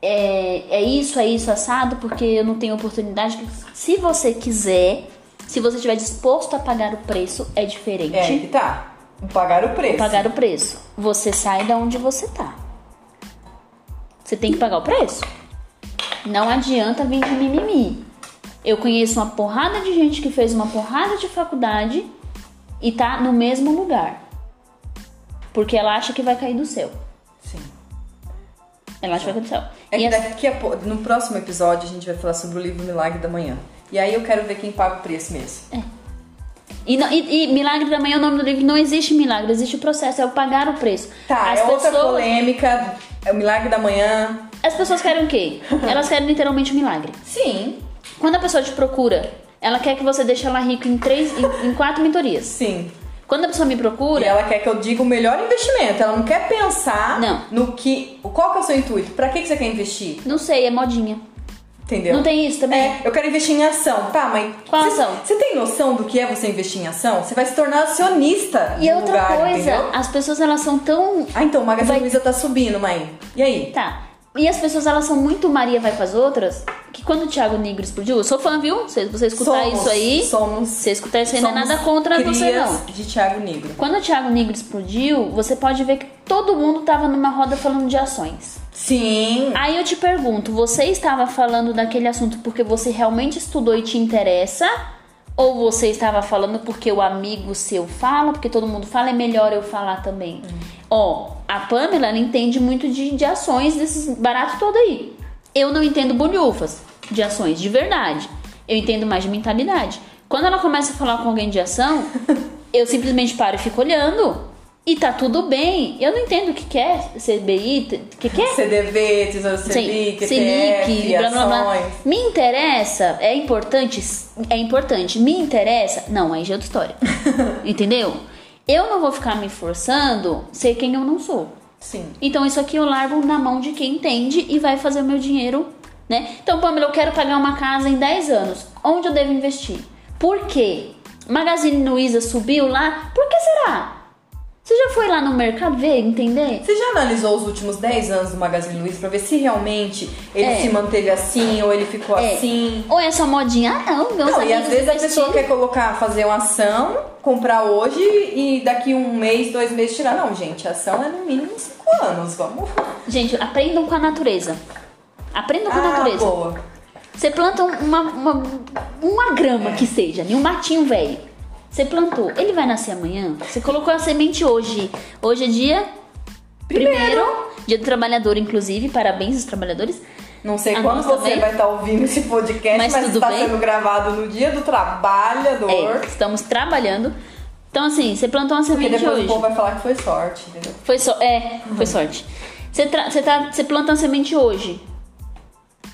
é, é isso, é isso, assado, porque eu não tenho oportunidade. Se você quiser, se você estiver disposto a pagar o preço, é diferente. É, que tá. Pagar o preço. pagar o preço. Você sai da onde você tá. Você tem que pagar o preço. Não adianta vir de mimimi. Eu conheço uma porrada de gente que fez uma porrada de faculdade e tá no mesmo lugar. Porque ela acha que vai cair do céu. Sim. Ela acha que vai cair do céu. É E que daqui a pouco, no próximo episódio, a gente vai falar sobre o livro Milagre da Manhã. E aí eu quero ver quem paga o preço mesmo. E, não- e- e Milagre da Manhã, o nome do livro, não existe milagre, existe o processo, é o pagar o preço. Tá, as é outra pessoas, polêmica. É o Milagre da Manhã. As pessoas querem o quê? [laughs] Elas querem literalmente um milagre. Sim. Quando a pessoa te procura, ela quer que você deixe ela rica em três, em, em quatro mentorias. [laughs] Sim. Quando a pessoa me E procura, ela quer que eu diga o melhor investimento. Ela não quer pensar Não. no que. Qual que é o seu intuito? Pra que, que você quer investir? não sei, é modinha. Entendeu? Não tem isso também? É, eu quero investir em ação. Tá, mas. Qual você, ação? Você tem noção do que é você investir em ação? Você vai se tornar acionista E outra lugar, coisa, entendeu? as pessoas elas são tão. Ah, então o Magazine Vai- Luiza tá subindo, mãe. E aí? Tá. E as pessoas elas são muito Maria vai com as outras, que quando o Thiago Negro explodiu, eu sou fã, viu? Se você escutar Somos- isso aí, Somos. você escutar isso aí não é nada contra você não. de Thiago Negro. Quando o Thiago Negro explodiu, você pode ver que todo mundo tava numa roda falando de ações. Sim. Aí eu te pergunto, você estava falando daquele assunto porque você realmente estudou e te interessa? Ou você estava falando porque o amigo seu fala, porque todo mundo fala, é melhor eu falar também? Ó, a Pamela, ela entende muito de, de ações desses baratos todo aí. Eu não entendo bolhufas de ações, de verdade. Eu entendo mais de mentalidade. Quando ela começa a falar com alguém de ação, [laughs] eu simplesmente paro e fico olhando. E tá tudo bem. Eu não entendo o que que é CBI, o que que é? [laughs] CDV, Tesouro Selic, Selic, blá blá blá. Me interessa, é importante, é importante. Me interessa, não, aí já é outra história. [laughs] Entendeu? Eu não vou ficar me forçando ser quem eu não sou. Sim. Então isso aqui eu largo na mão de quem entende e vai fazer o meu dinheiro, né? Então, Pamela, eu quero pagar uma casa em 10 anos. Onde eu devo investir? Por quê? Magazine Luiza subiu lá? Por que será? Você já foi lá no mercado ver, entender? Você já analisou os últimos 10 anos do Magazine Luiza pra ver se realmente ele É. se manteve assim ou ele ficou É. assim? Ou é só modinha? Ah, não, meus Não, e às vezes a pessoa quer colocar, fazer uma ação, comprar hoje e daqui um mês, dois meses tirar. Não, gente, a ação é no mínimo 5 anos. Vamos. Gente, aprendam com a natureza. Aprendam com a Ah, natureza. boa. Você planta uma, uma, uma grama que seja, em um matinho velho. Você plantou, ele vai nascer amanhã? Você colocou a semente hoje. Hoje é dia primeiro, dia do trabalhador, inclusive. Parabéns aos trabalhadores. Não sei quando você também. vai estar ouvindo esse podcast, Mas mas, está bem. sendo gravado no dia do trabalhador. É, estamos trabalhando. Então, assim, você plantou uma Porque semente depois hoje. o povo vai falar que foi sorte, entendeu? Foi só, é, foi sorte. Você, tá, você planta uma semente hoje.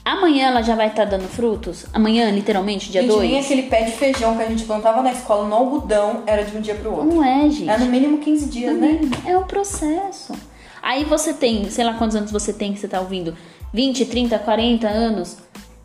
Amanhã ela já vai estar dando frutos? Amanhã, literalmente, dia gente, 2? nem aquele pé de feijão que a gente plantava na escola no algodão era de um dia pro outro. Não é, gente. É no mínimo 15 dias, né? É um processo. Aí você tem, sei lá quantos anos você tem que você tá ouvindo, 20, 30, 40 anos.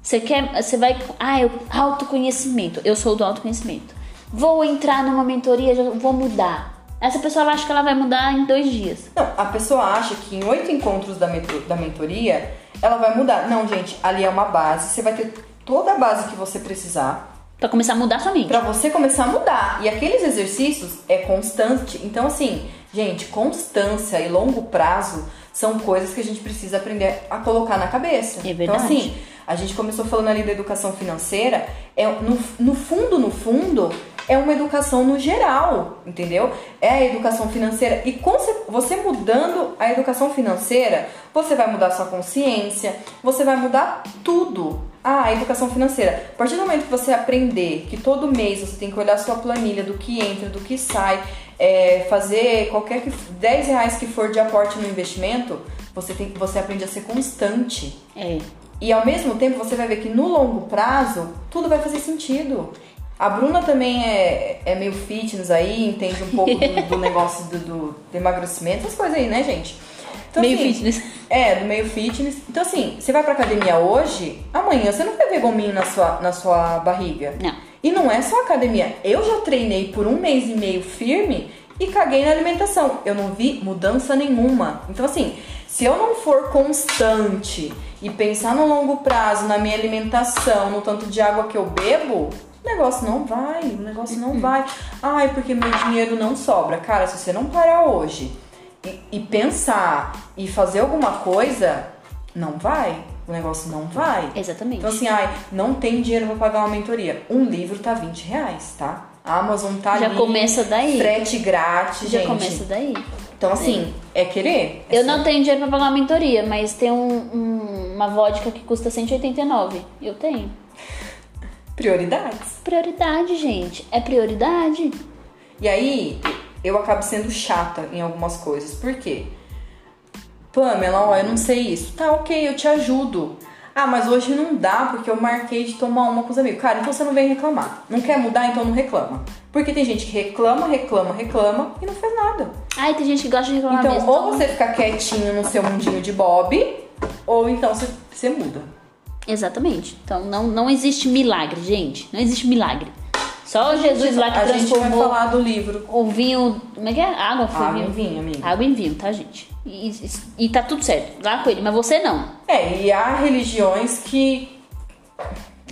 Você quer, você vai, ah, eu, autoconhecimento. Eu sou do autoconhecimento. Vou entrar numa mentoria, já vou mudar. Essa pessoa acha que ela vai mudar em dois dias. Não, a pessoa acha que em oito encontros da, da mentoria ela vai mudar. Não, gente, ali é uma base. Você vai ter toda a base que você precisar Pra começar a mudar sua mente. Pra você começar a mudar. E aqueles exercícios é constante. Então, assim, gente, constância e longo prazo são coisas que a gente precisa aprender a colocar na cabeça. É verdade. Então, assim, a gente começou falando ali da educação financeira. É, no, no fundo, no fundo, é uma educação no geral, entendeu? É a educação financeira. E você mudando a educação financeira, você vai mudar sua consciência, você vai mudar tudo. Ah, a educação financeira. A partir do momento que você aprender que todo mês você tem que olhar sua planilha do que entra, do que sai, é, fazer qualquer que 10 reais que for de aporte no investimento, você, tem, você aprende a ser constante. É. E ao mesmo tempo você vai ver que no longo prazo tudo vai fazer sentido. A Bruna também é, é meio fitness aí, entende um pouco do, do [laughs] negócio do, do, do emagrecimento, essas coisas aí, né, gente? Então, Meio assim, fitness. É, do meio fitness. Então, assim, você vai pra academia hoje, amanhã você não vai ver gominho na sua, na sua barriga. Não. E não é só academia. Eu já treinei por um mês e meio firme e caguei na alimentação. Eu não vi mudança nenhuma. Então, assim, se eu não for constante e pensar no longo prazo, na minha alimentação, no tanto de água que eu bebo, o negócio não vai, o negócio não vai. Ai, porque meu dinheiro não sobra. Cara, se você não parar hoje e, e pensar e fazer alguma coisa, não vai. O negócio não vai. Exatamente. Então assim, ai, não tem dinheiro pra pagar uma mentoria. Um livro tá 20 reais, tá? A Amazon tá Já ali. começa daí. Frete grátis, Já gente. começa daí. Então assim, é querer. É Eu só- não tenho dinheiro pra pagar uma mentoria, mas tem um- um- uma vodka que custa 189. Eu tenho. Prioridades. Prioridade, gente. É prioridade. E aí, eu acabo sendo chata em algumas coisas. Por quê? Pamela, ó, eu não sei isso. Tá, ok, eu te ajudo. Ah, mas hoje não dá porque eu marquei de tomar uma com os amigos. Cara, então você não vem reclamar. Não quer mudar, então não reclama. Porque tem gente que reclama, reclama, reclama e não faz nada. Ai, tem gente que gosta de reclamar Então, mesmo. ou você fica quietinho no seu mundinho de Bob, ou então você, você muda. Exatamente. Então não, não existe milagre, gente. Não existe milagre. Só Jesus lá que a gente vai transformou falar do livro o vinho. Como é que é? Água foi Água vinho. em Vinho, amiga. Água em vinho, tá, gente? E, e, e tá tudo certo. Lá com ele, mas você não. É, e há religiões que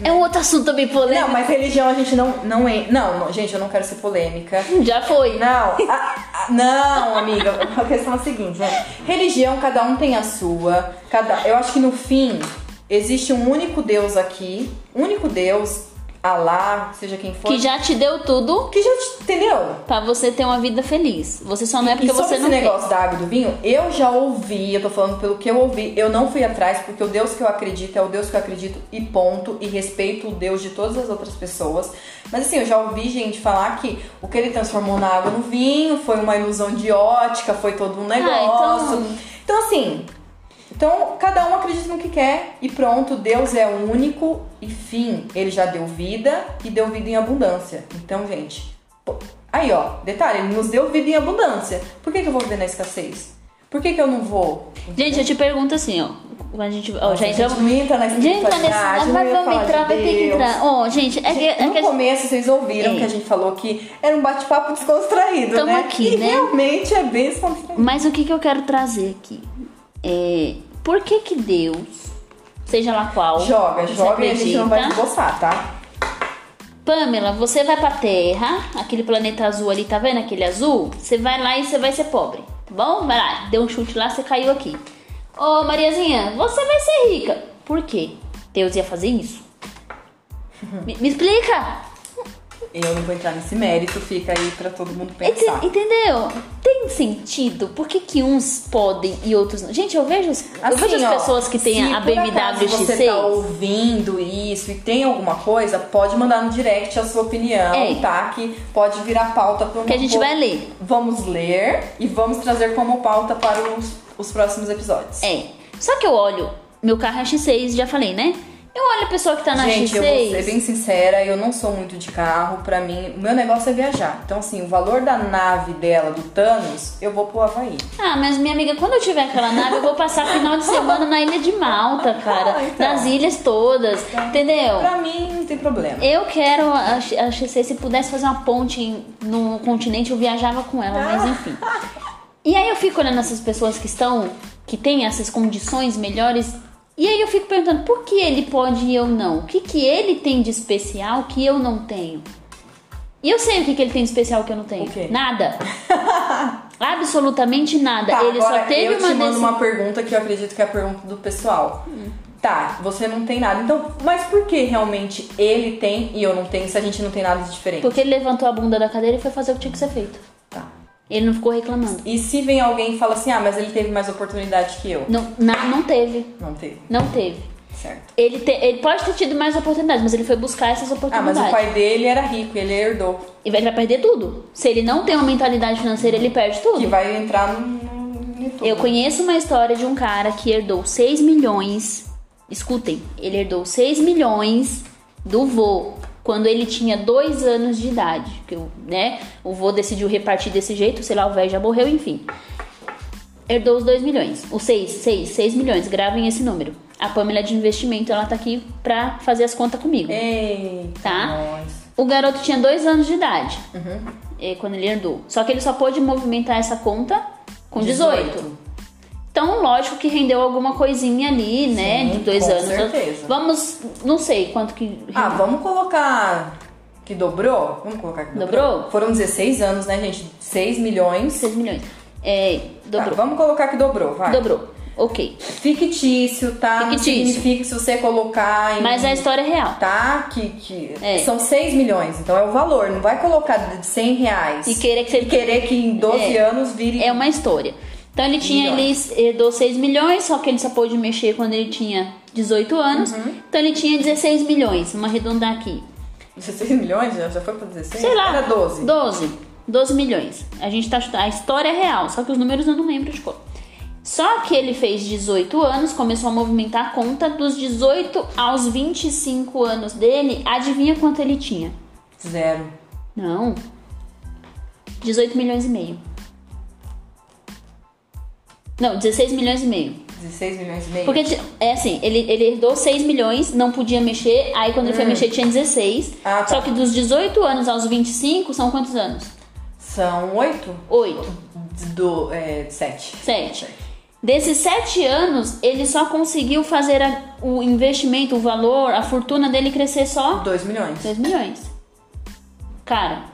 É um outro assunto também polêmico. Não, mas religião a gente não. Não, é, não, não, gente, eu não quero ser polêmica. Já foi. Não, a- a- não, amiga. A questão é a seguinte, né? Religião, cada um tem a sua. Cada, eu acho que no fim existe um único Deus aqui, único Deus, Alá, seja quem for. Que já te deu tudo que já te- entendeu? pra você ter uma vida feliz. Você só não é E porque sobre você esse não quer. negócio da água e do vinho, eu já ouvi, eu tô falando pelo que eu ouvi, eu não fui atrás, porque o Deus que eu acredito é o Deus que eu acredito e ponto, e respeito o Deus de todas as outras pessoas. Mas assim, eu já ouvi gente falar que o que ele transformou na água no vinho foi uma ilusão de ótica, foi todo um negócio. então- então assim, então, cada um acredita no que quer e pronto, Deus é o único e fim. Ele já deu vida e deu vida em abundância. Então, gente, pô, aí ó, detalhe, ele nos deu vida em abundância. Por que, que eu vou viver na escassez? Por que, que eu não vou? Gente, eu te pergunto assim, ó. Quando a gente, ó, já a gente entramos. não entra na Gente, nesse. Mas vamos entrar, vai ter que entrar. Ó, gente, é que. Gente, É no que começo vocês ouviram É. que a gente falou que era um bate-papo descontraído, Tamo né? aqui, e né? realmente é bem descontraído. Mas o que, que eu quero trazer aqui? É. Por que que Deus, seja lá qual. Joga, joga e a gente não vai acredita, esboçar, tá? Pamela, você vai pra Terra, aquele planeta azul ali, tá vendo aquele azul? Você vai lá e você vai ser pobre, tá bom? Vai lá, deu um chute lá, você caiu aqui. Ô Mariazinha, você vai ser rica. Por quê? Deus ia fazer isso? [laughs] Me, me explica! Eu não vou entrar nesse mérito, fica aí pra todo mundo pensar. entendeu? Tem sentido? Por que, que uns podem e outros não? Gente, eu vejo, eu vejo as Assim, ó, pessoas que têm se a BMW acaso X6. você tá ouvindo isso e tem alguma coisa, pode mandar no direct a sua opinião, É. tá? Que pode virar pauta para Que a gente vai ler. Vamos ler e vamos trazer como pauta para os, os próximos episódios. É. Só que eu olho, meu carro é X6, já falei, né? Eu olho a pessoa que tá na Gente, X6. eu vou ser bem sincera, eu não sou muito de carro. Pra mim, o meu negócio é viajar. Então, assim, o valor da nave dela, do Thanos, eu vou pro Havaí. Ah, mas minha amiga, quando eu tiver aquela nave, eu vou passar final de semana na ilha de Malta, [laughs] cara. Ah, então. nas ilhas todas, entendeu? Pra mim, não tem problema. Eu quero a, X- a X6, se pudesse fazer uma ponte em- no continente, eu viajava com ela, mas [laughs] enfim. E aí eu fico olhando essas pessoas que estão, que têm essas condições melhores, e aí eu fico perguntando, por que ele pode e eu não? O que, que ele tem de especial que eu não tenho? E eu sei o que, que ele tem de especial que eu não tenho. O quê? Nada. [laughs] Absolutamente nada. Tá, ele só teve eu uma te mando deci- uma pergunta que eu acredito que é a pergunta do pessoal. Tá, você não tem nada. Então, mas por que realmente ele tem e eu não tenho se a gente não tem nada de diferente? Porque ele levantou a bunda da cadeira e foi fazer o que tinha que ser feito. Tá. Ele não ficou reclamando. E se vem alguém e fala assim, ah, mas ele teve mais oportunidade que eu? Não, não teve. Não teve. Não teve. Certo. Ele, te- ele pode ter tido mais oportunidades, mas ele foi buscar essas Ah, oportunidades. mas o pai dele era rico, ele herdou. E vai, vai perder tudo. Se ele não tem uma mentalidade financeira, ele perde tudo. Que vai entrar no, no. Eu conheço uma história de um cara que herdou 6 milhões. Escutem, ele herdou 6 milhões do vô quando ele tinha 2 anos de idade. Que, o- né, o vô decidiu repartir desse jeito, sei lá, o velho já morreu, enfim. Herdou os 2 milhões. Os 6, 6, 6 milhões. Gravem esse número. A Pamela de investimento, ela tá aqui pra fazer as contas comigo. Eita, Tá? O garoto tinha 2 anos de idade Uhum. eh, quando ele herdou. Só que ele só pôde movimentar essa conta com 18. Então, lógico que rendeu alguma coisinha ali, né? Sim, De dois com anos. certeza. Vamos, não sei quanto que. Ah, vamos colocar que dobrou? Vamos colocar que dobrou? Dobrou? Foram 16 anos, né, gente? 6 milhões. 6 milhões. É, Tá, dobrou. vamos colocar que dobrou, vai. Dobrou. Ok. Fictício, tá? Não Fictício. significa que se você colocar em... Mas a história é real. Tá? Que, que É. são 6 milhões, então é o valor. Não vai colocar de 100 reais. E querer que você- E querer que em 12 É. anos vire... É uma história. Então ele tinha, ele Milhões. herdou 6 milhões, só que ele só pôde mexer quando ele tinha 18 anos. Uhum. Então ele tinha 16 milhões. Vamos arredondar aqui. 16 milhões? Já, já foi pra 16? Sei lá. Era 12. 12. 12 milhões. A gente tá. A história é real, só que os números eu não lembro de cor. Só que ele fez 18 anos, começou a movimentar a conta dos 18 aos 25 anos dele. Adivinha quanto ele tinha? Zero. Não. 18 milhões e meio. Não, 16 milhões e meio. 16 milhões e meio. Porque é assim, ele, ele herdou 6 milhões, não podia mexer, aí quando ele foi mexer tinha 16. Hum. Ah, tá. Só que dos 18 anos aos 25 são quantos anos? São 8? 8. Do, é, 7. 7. Desses 7 anos, ele só conseguiu fazer a- o investimento, o valor, a fortuna dele crescer só 2 milhões. 2 milhões. Cara,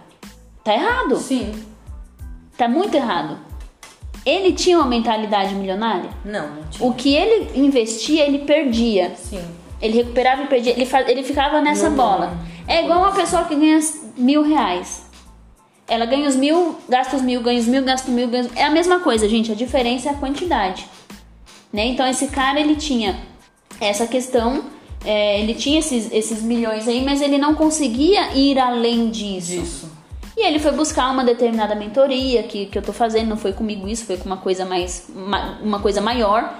tá errado. Sim. Tá muito errado. Ele tinha uma mentalidade milionária? Não, não tinha. O que ele investia, ele perdia. Sim. Ele recuperava e perdia. Ele, ele ficava nessa bola. É igual uma pessoa que ganha mil reais. Ela ganha os mil, gasta os mil, ganha os mil, gasta os mil, ganha os... É a mesma coisa, gente. A diferença é a quantidade. Né? Então, esse cara, ele tinha essa questão... é, ele tinha esses, esses milhões aí, mas ele não conseguia ir além disso. Disso. E ele foi buscar uma determinada mentoria que, que eu tô fazendo, não foi comigo isso, foi com uma coisa mais ma- uma coisa maior.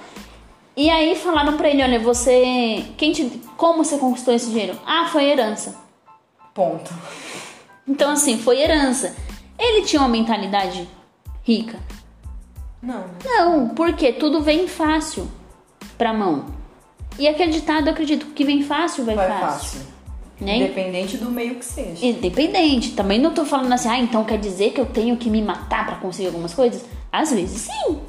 E aí falaram pra ele, olha, você, quem te, como você conquistou esse dinheiro? Ah, foi herança. Ponto. Então assim, foi herança. Ele tinha uma mentalidade rica? Não. Não, porque tudo vem fácil pra mão. E aquele ditado, eu acredito, que vem fácil, vai, Vai fácil. fácil. Né? Independente do meio que seja. Independente. Também não tô falando assim, ah, então quer dizer que eu tenho que me matar pra conseguir algumas coisas? Às vezes sim.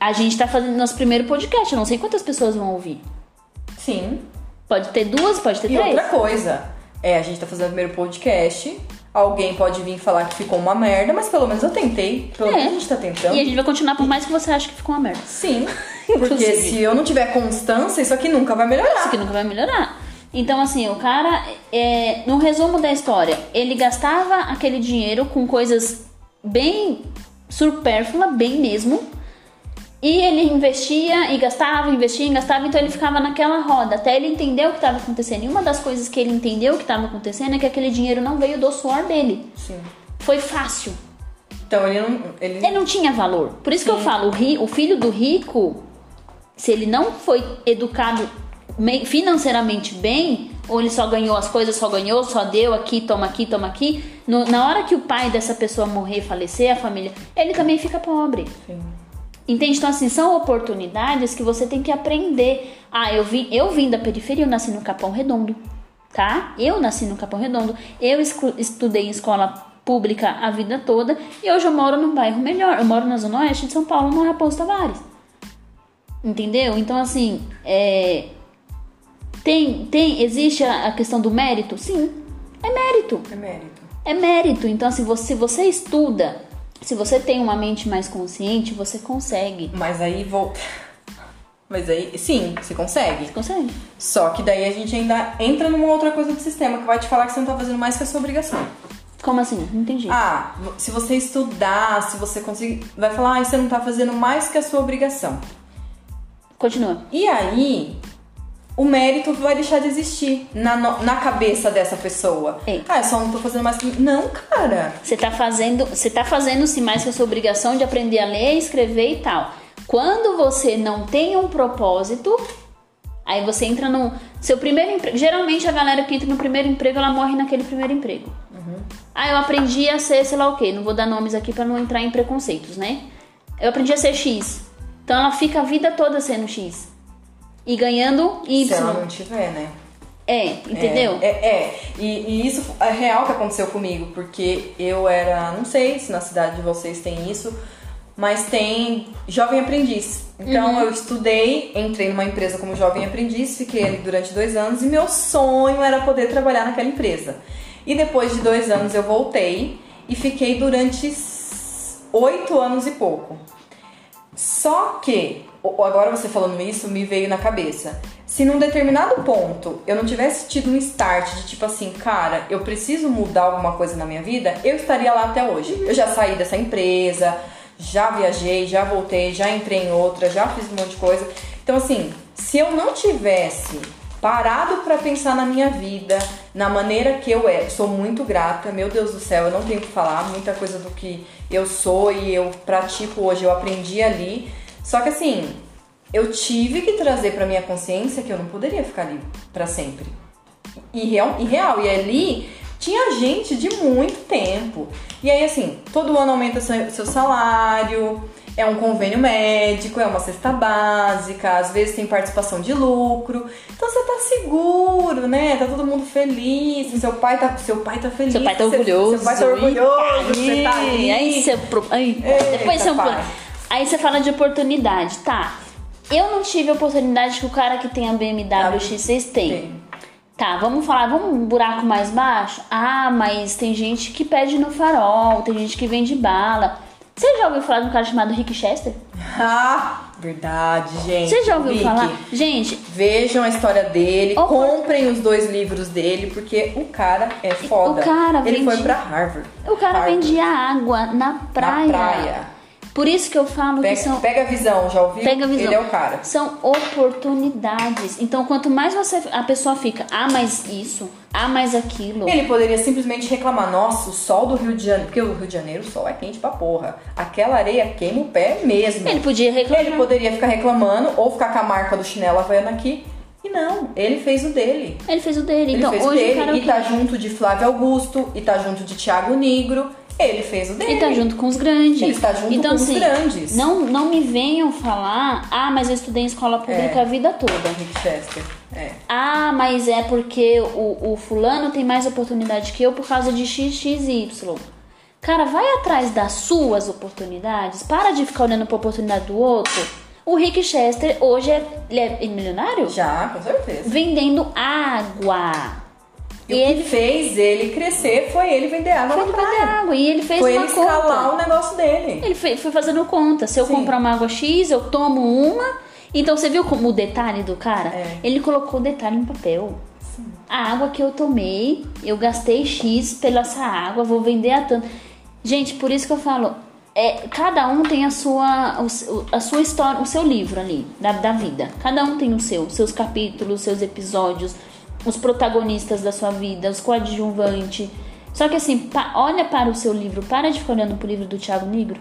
A gente tá fazendo nosso primeiro podcast, eu não sei quantas pessoas vão ouvir. Sim. Pode ter duas, pode ter E três. outra coisa, é, a gente tá fazendo o primeiro podcast. Alguém pode vir falar que ficou uma merda, mas pelo menos eu tentei. Pelo É. menos a gente tá tentando. E a gente vai continuar por mais que você ache que ficou uma merda. Sim. [laughs] Porque se eu não tiver constância, isso aqui nunca vai melhorar. Isso que nunca vai melhorar. Então, assim, o cara, é, no resumo da história, ele gastava aquele dinheiro com coisas bem supérflua, bem mesmo. E ele investia e gastava, investia e gastava, então ele ficava naquela roda até ele entender o que estava acontecendo. E uma das coisas que ele entendeu que estava acontecendo é que aquele dinheiro não veio do suor dele. Sim. Foi fácil. Então ele não. Ele... Ele não tinha valor. Por isso que eu falo, o, ri, o filho do rico, se ele não foi educado financeiramente bem, ou ele só ganhou as coisas, só ganhou, só deu aqui, toma aqui, toma aqui, no- na hora que o pai dessa pessoa morrer, falecer, a família, ele também fica pobre. Sim. Entende? Então, assim, são oportunidades que você tem que aprender. Ah, eu vim, eu vim da periferia, eu nasci no Capão Redondo, tá? Eu nasci no Capão Redondo. Eu estudei em escola pública a vida toda e hoje eu moro num bairro melhor. Eu moro na Zona Oeste de São Paulo, no Raposo Tavares. Entendeu? Então, assim, é... Tem, tem, existe a questão do mérito? Sim, é mérito. É mérito. É mérito. Então, assim, você, se você estuda, se você tem uma mente mais consciente, você consegue. Mas aí volta. Mas aí, sim, você consegue. Você consegue. Só que daí a gente ainda entra numa outra coisa do sistema que vai te falar que você não tá fazendo mais que a sua obrigação. Como assim? Não entendi. Ah, se você estudar, se você conseguir. Vai falar, ah, você não tá fazendo mais que a sua obrigação. Continua. E aí, o mérito vai deixar de existir na, na cabeça dessa pessoa. É. Ah, eu só não tô fazendo mais que. Não, cara. Você tá fazendo, você tá fazendo sim mais que a sua obrigação de aprender a ler, escrever e tal. Quando você não tem um propósito, aí você entra no seu primeiro emprego. Geralmente a galera que entra no primeiro emprego, ela morre naquele primeiro emprego. Ah, eu aprendi a ser, sei lá o quê. Não vou dar nomes aqui pra não entrar em preconceitos, né? Eu aprendi a ser X. Então ela fica a vida toda sendo X. E ganhando Y. Se ela não tiver, né? É, entendeu? É, é, é. E, e isso é real que aconteceu comigo, porque eu era, não sei se na cidade de vocês tem isso, mas tem jovem aprendiz. Então Uhum. eu estudei, entrei numa empresa como jovem aprendiz, fiquei ali durante dois anos e meu sonho era poder trabalhar naquela empresa. E depois de dois anos eu voltei e fiquei durante oito anos e pouco. Só que, agora você falando isso, me veio na cabeça. Se num determinado ponto eu não tivesse tido um start de tipo assim, cara, eu preciso mudar alguma coisa na minha vida, eu estaria lá até hoje. Eu já saí dessa empresa, já viajei, já voltei, já entrei em outra, já fiz um monte de coisa. Então, assim, se eu não tivesse parado pra pensar na minha vida, na maneira que eu é, sou muito grata, meu Deus do céu, eu não tenho o que falar, muita coisa do que eu sou e eu pratico hoje, eu aprendi ali. Só que assim, eu tive que trazer pra minha consciência que eu não poderia ficar ali pra sempre. E real, e real, e ali tinha gente de muito tempo. E aí, assim, todo ano aumenta seu, seu salário, é um convênio médico, é uma cesta básica, às vezes tem participação de lucro. Então você tá seguro, né? Tá todo mundo feliz, seu pai tá, seu pai tá feliz. Seu pai tá orgulhoso. Seu pai tá orgulhoso, você tá ali. Aí você. pro- Aí, Eita, depois você. pai. Aí você fala de oportunidade, tá? Eu não tive a oportunidade que o cara que tem a BMW X6 tem. Tem. Tá, vamos falar, vamos um buraco mais baixo? Ah, mas tem gente que pede no farol, tem gente que vende bala. Você já ouviu falar de um cara chamado Rick Chester? [laughs] Ah, verdade, gente. Você já ouviu Vicky, falar? Gente, Vejam a história dele, Opor- comprem os dois livros dele, porque o cara é foda. O cara Ele foi vende- pra Harvard. o cara Harvard. vendia água na praia. praia. Por isso que eu falo Pega, que são pega a visão, já ouviu? Pega a visão. Ele é o cara. São oportunidades. Então, quanto mais você a pessoa fica, ah, mas isso, ah, mas aquilo. Ele poderia simplesmente reclamar, nossa, o sol do Rio de Janeiro, porque o Rio de Janeiro o sol é quente pra porra. Aquela areia queima o pé mesmo. Ele podia reclamar. Ele poderia ficar reclamando ou ficar com a marca do chinelo havaiano aqui. E não, ele fez o dele. Ele fez o dele. Ele então, fez hoje o dele o e tá junto de Flávio Augusto e tá junto de Thiago Negro. Ele fez o dele. Ele tá junto com os grandes. Ele está junto então, com os assim, grandes. Não, não me venham falar, ah, mas eu estudei em escola pública É. a vida toda. Rick Chester. É. Ah, mas é porque o, o fulano tem mais oportunidade que eu por causa de XXY. Cara, vai atrás das suas oportunidades. Para de ficar olhando pra oportunidade do outro. O Rick Chester hoje é, ele é milionário? Já, com certeza. Vendendo água. E, E o ele que fez ele crescer foi ele vender água foi na praia. água. E ele fez Foi uma ele escalar conta. o negócio dele. Ele foi, foi fazendo conta. Se eu Sim. comprar uma água X, eu tomo uma. Então você viu como o detalhe do cara? É. Ele colocou o detalhe em papel. A água que eu tomei, eu gastei X pela essa água, vou vender a tanto. Gente, por isso que eu falo, é, cada um tem a sua, a sua história, o seu livro ali, da, da vida. Cada um tem o seu, seus capítulos, seus episódios, os protagonistas da sua vida, os coadjuvantes. Só que assim, pa- olha para o seu livro, para de ficar olhando pro livro do Thiago Negro.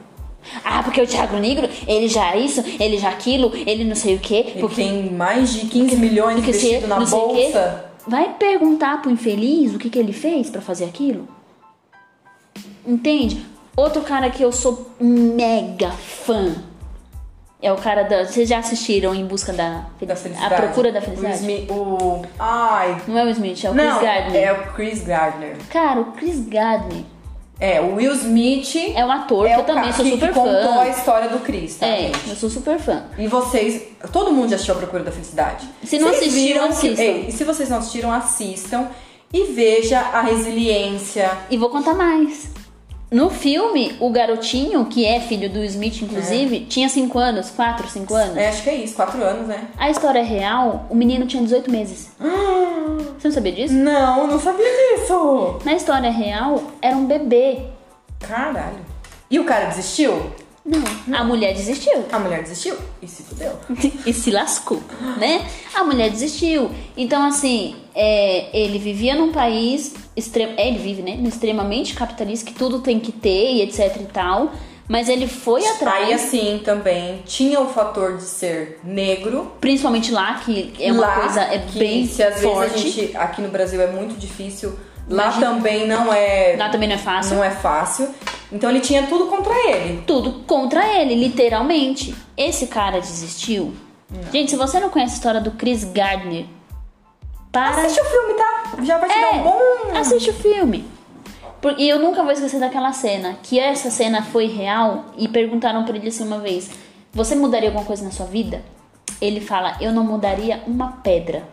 Ah, porque o Thiago Negro, ele já isso, ele já aquilo, ele não sei o quê. Ele Porque tem mais de 15 milhões investido na bolsa. Vai perguntar pro infeliz o que, que ele fez pra fazer aquilo? Entende? Outro cara que eu sou mega fã é o cara da. Vocês já assistiram Em Busca da, Da felicidade. A Procura da O, Felicidade? Smith, o... Ai... Não é o Smith, é o Não, Chris Gardner. é o Chris Gardner. Cara, o Chris Gardner É, o Will Smith é um ator é que eu o também sou super que contou fã. a história do Chris, tá, É, gente? eu sou super fã. E vocês, todo mundo já assistiu A Procura da Felicidade. Se não Vocês assistiram, assistam. Ei, e se vocês não assistiram, assistam e veja a resiliência. E vou contar mais. No filme, o garotinho, que é filho do Smith, inclusive, tinha 5 anos, 4, 5 anos. É, acho que é isso, quatro anos, né? A história real, o menino tinha 18 meses. Você não sabia disso? Não, não sabia disso. Na história real, era um bebê. Caralho. E o cara desistiu? Não, a mulher desistiu. A mulher desistiu? E se fudeu. [laughs] e se lascou, né? A mulher desistiu. Então, assim, é, ele vivia num país. Extre... é, Ele vive, né? Extremamente capitalista, que tudo tem que ter e etc e tal. Mas ele foi atrás, Aí assim também tinha o fator de ser negro. principalmente lá, que é uma lá, coisa é que bem se às forte. vezes a gente aqui no Brasil é muito difícil. Lá Imagina- também não é Lá também não é fácil. não é fácil. Então ele tinha tudo contra ele. Tudo contra ele, literalmente. Esse cara desistiu. Gente, se você não conhece a história do Chris Gardner, para. Assiste o filme, tá? Já vai te dar um bom Assiste o filme. E eu nunca vou esquecer daquela cena. Que essa cena foi real e perguntaram pra ele assim uma vez: Você mudaria alguma coisa na sua vida? Ele fala: Eu não mudaria uma pedra.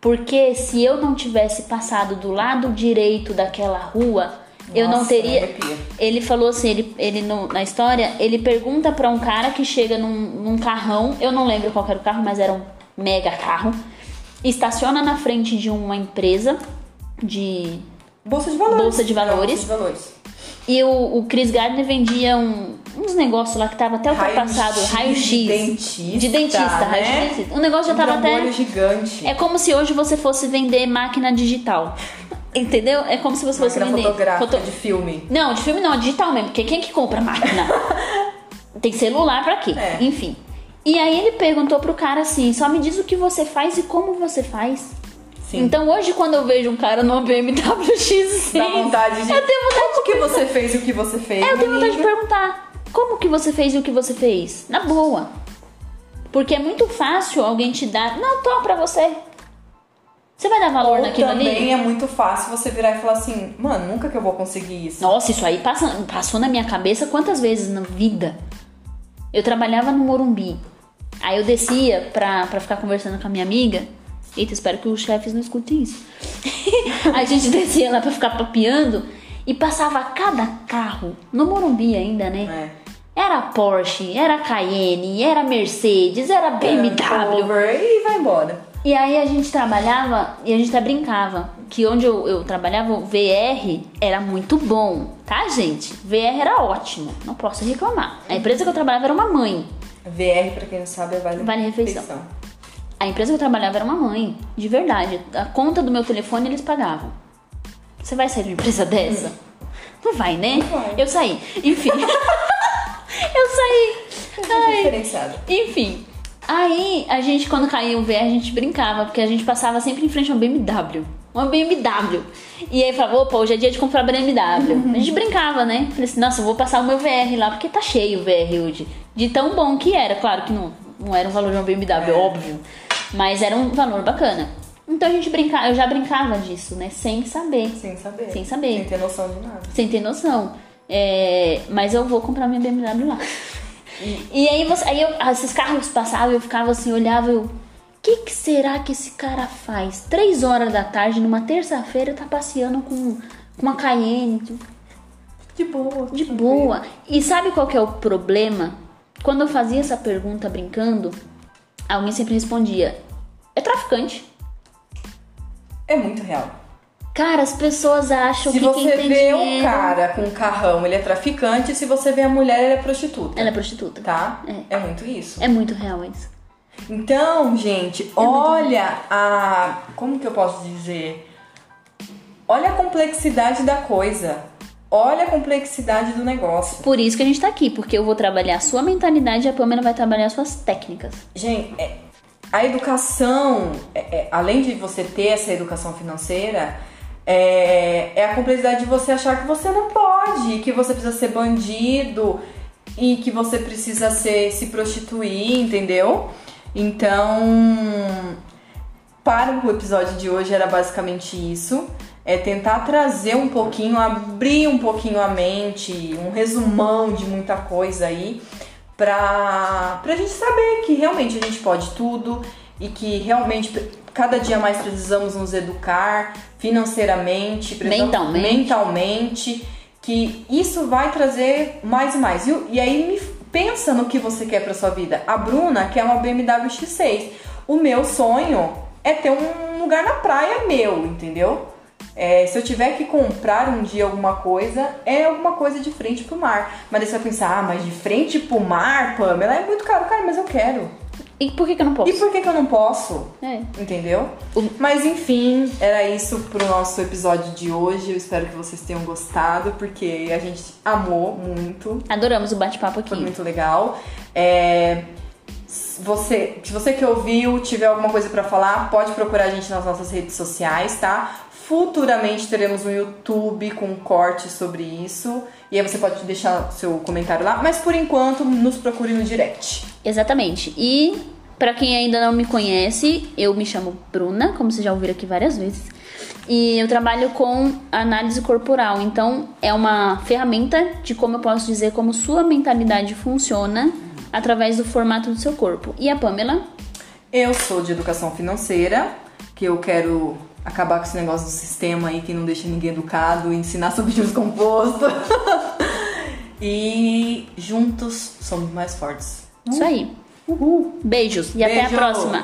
Porque se eu não tivesse passado do lado direito daquela rua, eu não Nossa, teria. arrepia. Ele falou assim, ele, ele no- na história, ele pergunta pra um cara que chega num, num carrão, eu não lembro qual era o carro, mas era um mega carro, estaciona na frente de uma empresa de Bolsa de valores. Bolsa de valores. Bolsa de valores. E o, o Chris Gardner vendia um- uns negócios lá que tava até ultrapassado, Raio-X raio-x. de dentista, De dentista, né? raio-x de. O negócio já Um tava até. trambolho gigante. É como se hoje você fosse vender máquina digital. Entendeu? É como se você fosse Máquina vender. fotográfica foto- de filme. Não, de filme não, é digital mesmo, porque quem que compra máquina? [laughs] Tem celular pra quê? É. Enfim. E aí ele perguntou pro cara assim: só me diz o que você faz e como você faz. Sim. Então hoje, quando eu vejo um cara numa BMW X6, Dá vontade de. Eu tenho vontade Como que você fez o que você fez? É, eu tenho vontade de perguntar: como que você fez o que você fez? Na boa. Porque é muito fácil alguém te dar. Não, tô pra você. Você vai dar valor Ou naquilo também ali? é muito fácil você virar e falar assim, mano, nunca que eu vou conseguir isso. Nossa, isso aí passa- passou na minha cabeça quantas vezes na vida? Eu trabalhava no Morumbi. Aí eu descia pra, pra ficar conversando com a minha amiga. Eita, espero que os chefes não escutem isso. [laughs] a gente descia lá pra ficar papeando e passava cada carro no Morumbi ainda, né? É. Era Porsche, era Cayenne, era Mercedes, era BMW. Cover e vai embora. E aí a gente trabalhava e a gente até brincava que onde eu, eu trabalhava, o VR era muito bom, tá, gente? VR era ótimo, não posso reclamar. A empresa que eu trabalhava era uma mãe. VR, pra quem não sabe, é Vale, Vale refeição. A empresa que eu trabalhava era uma mãe, de verdade. A conta do meu telefone eles pagavam. Você vai sair de uma empresa dessa? Não vai, né? Não vai. Eu saí. Enfim. [laughs] eu saí. Ai. Diferenciado. Enfim. Aí, a gente, quando caía o VR, a gente brincava, porque a gente passava sempre em frente a uma BMW. Uma BMW. E aí falava, opa, hoje é dia de comprar BMW. A gente brincava, né? Falei assim, nossa, eu vou passar o meu VR lá, porque tá cheio o VR hoje. De tão bom que era. Claro que não, não era o valor de uma BMW, É. óbvio. Mas era um valor bacana. Então a gente brincava, eu já brincava disso, né? Sem saber. Sem saber. Sem saber. Sem ter noção de nada. Sem ter noção. É, mas eu vou comprar minha BMW lá. E aí, você, aí eu, esses carros passavam, eu ficava assim, olhava, eu. O que, que será que esse cara faz? Três horas da tarde, numa terça-feira, tá passeando com, com uma Cayenne. tipo, De boa. De boa. E sabe qual que é o problema? Quando eu fazia essa pergunta brincando, alguém sempre respondia: é traficante. É muito real. Cara, as pessoas acham Se que quem você tem vê dinheiro... o cara com um carrão, ele é traficante. Se você vê a mulher, ela é prostituta. Ela é prostituta. Tá? É. É muito isso. É muito real isso. Então, gente, olha a. Como que eu posso dizer? Olha a complexidade da coisa. Olha a complexidade do negócio. Por isso que a gente tá aqui, porque eu vou trabalhar a sua mentalidade e a Pamela vai trabalhar suas técnicas. Gente, é- a educação, é- é, além de você ter essa educação financeira, é, é a complexidade de você achar que você não pode, que você precisa ser bandido e que você precisa ser, se prostituir, entendeu? Então, para o episódio de hoje era basicamente isso. É tentar trazer um pouquinho, abrir um pouquinho a mente, um resumão de muita coisa aí, pra, pra gente saber que realmente a gente pode tudo e que realmente cada dia mais precisamos nos educar financeiramente, Mentalmente. mentalmente, que isso vai trazer mais e mais. E, e aí me pensa no que você quer pra sua vida. A Bruna quer uma BMW X6. O meu sonho é ter um lugar na praia meu, entendeu? É, se eu tiver que comprar um dia alguma coisa, é alguma coisa de frente pro mar. Mas daí você vai pensar, ah, mas de frente pro mar, Pamela, é muito caro. Cara, mas eu quero. E por que, que eu não posso? E por que, que eu não posso? É. Entendeu? O- Mas enfim, era isso pro nosso episódio de hoje. Eu espero que vocês tenham gostado, porque a gente amou muito. Adoramos o bate-papo aqui. Foi muito legal. É, você, se você que ouviu tiver alguma coisa pra falar, pode procurar a gente nas nossas redes sociais, tá? Futuramente teremos um YouTube com um corte sobre isso. E aí você pode deixar seu comentário lá. Mas por enquanto, nos procure no direct. Exatamente. E pra quem ainda não me conhece, eu me chamo Bruna, como vocês já ouviram aqui várias vezes. E eu trabalho com análise corporal. Então, é uma ferramenta de como eu posso dizer como sua mentalidade funciona através do formato do seu corpo. E a Pamela? Eu sou de educação financeira, que eu quero acabar com esse negócio do sistema aí que não deixa ninguém educado, ensinar sobre juros compostos. [laughs] e juntos somos mais fortes. Isso aí. Uhul! Beijos e até a Beijo. próxima.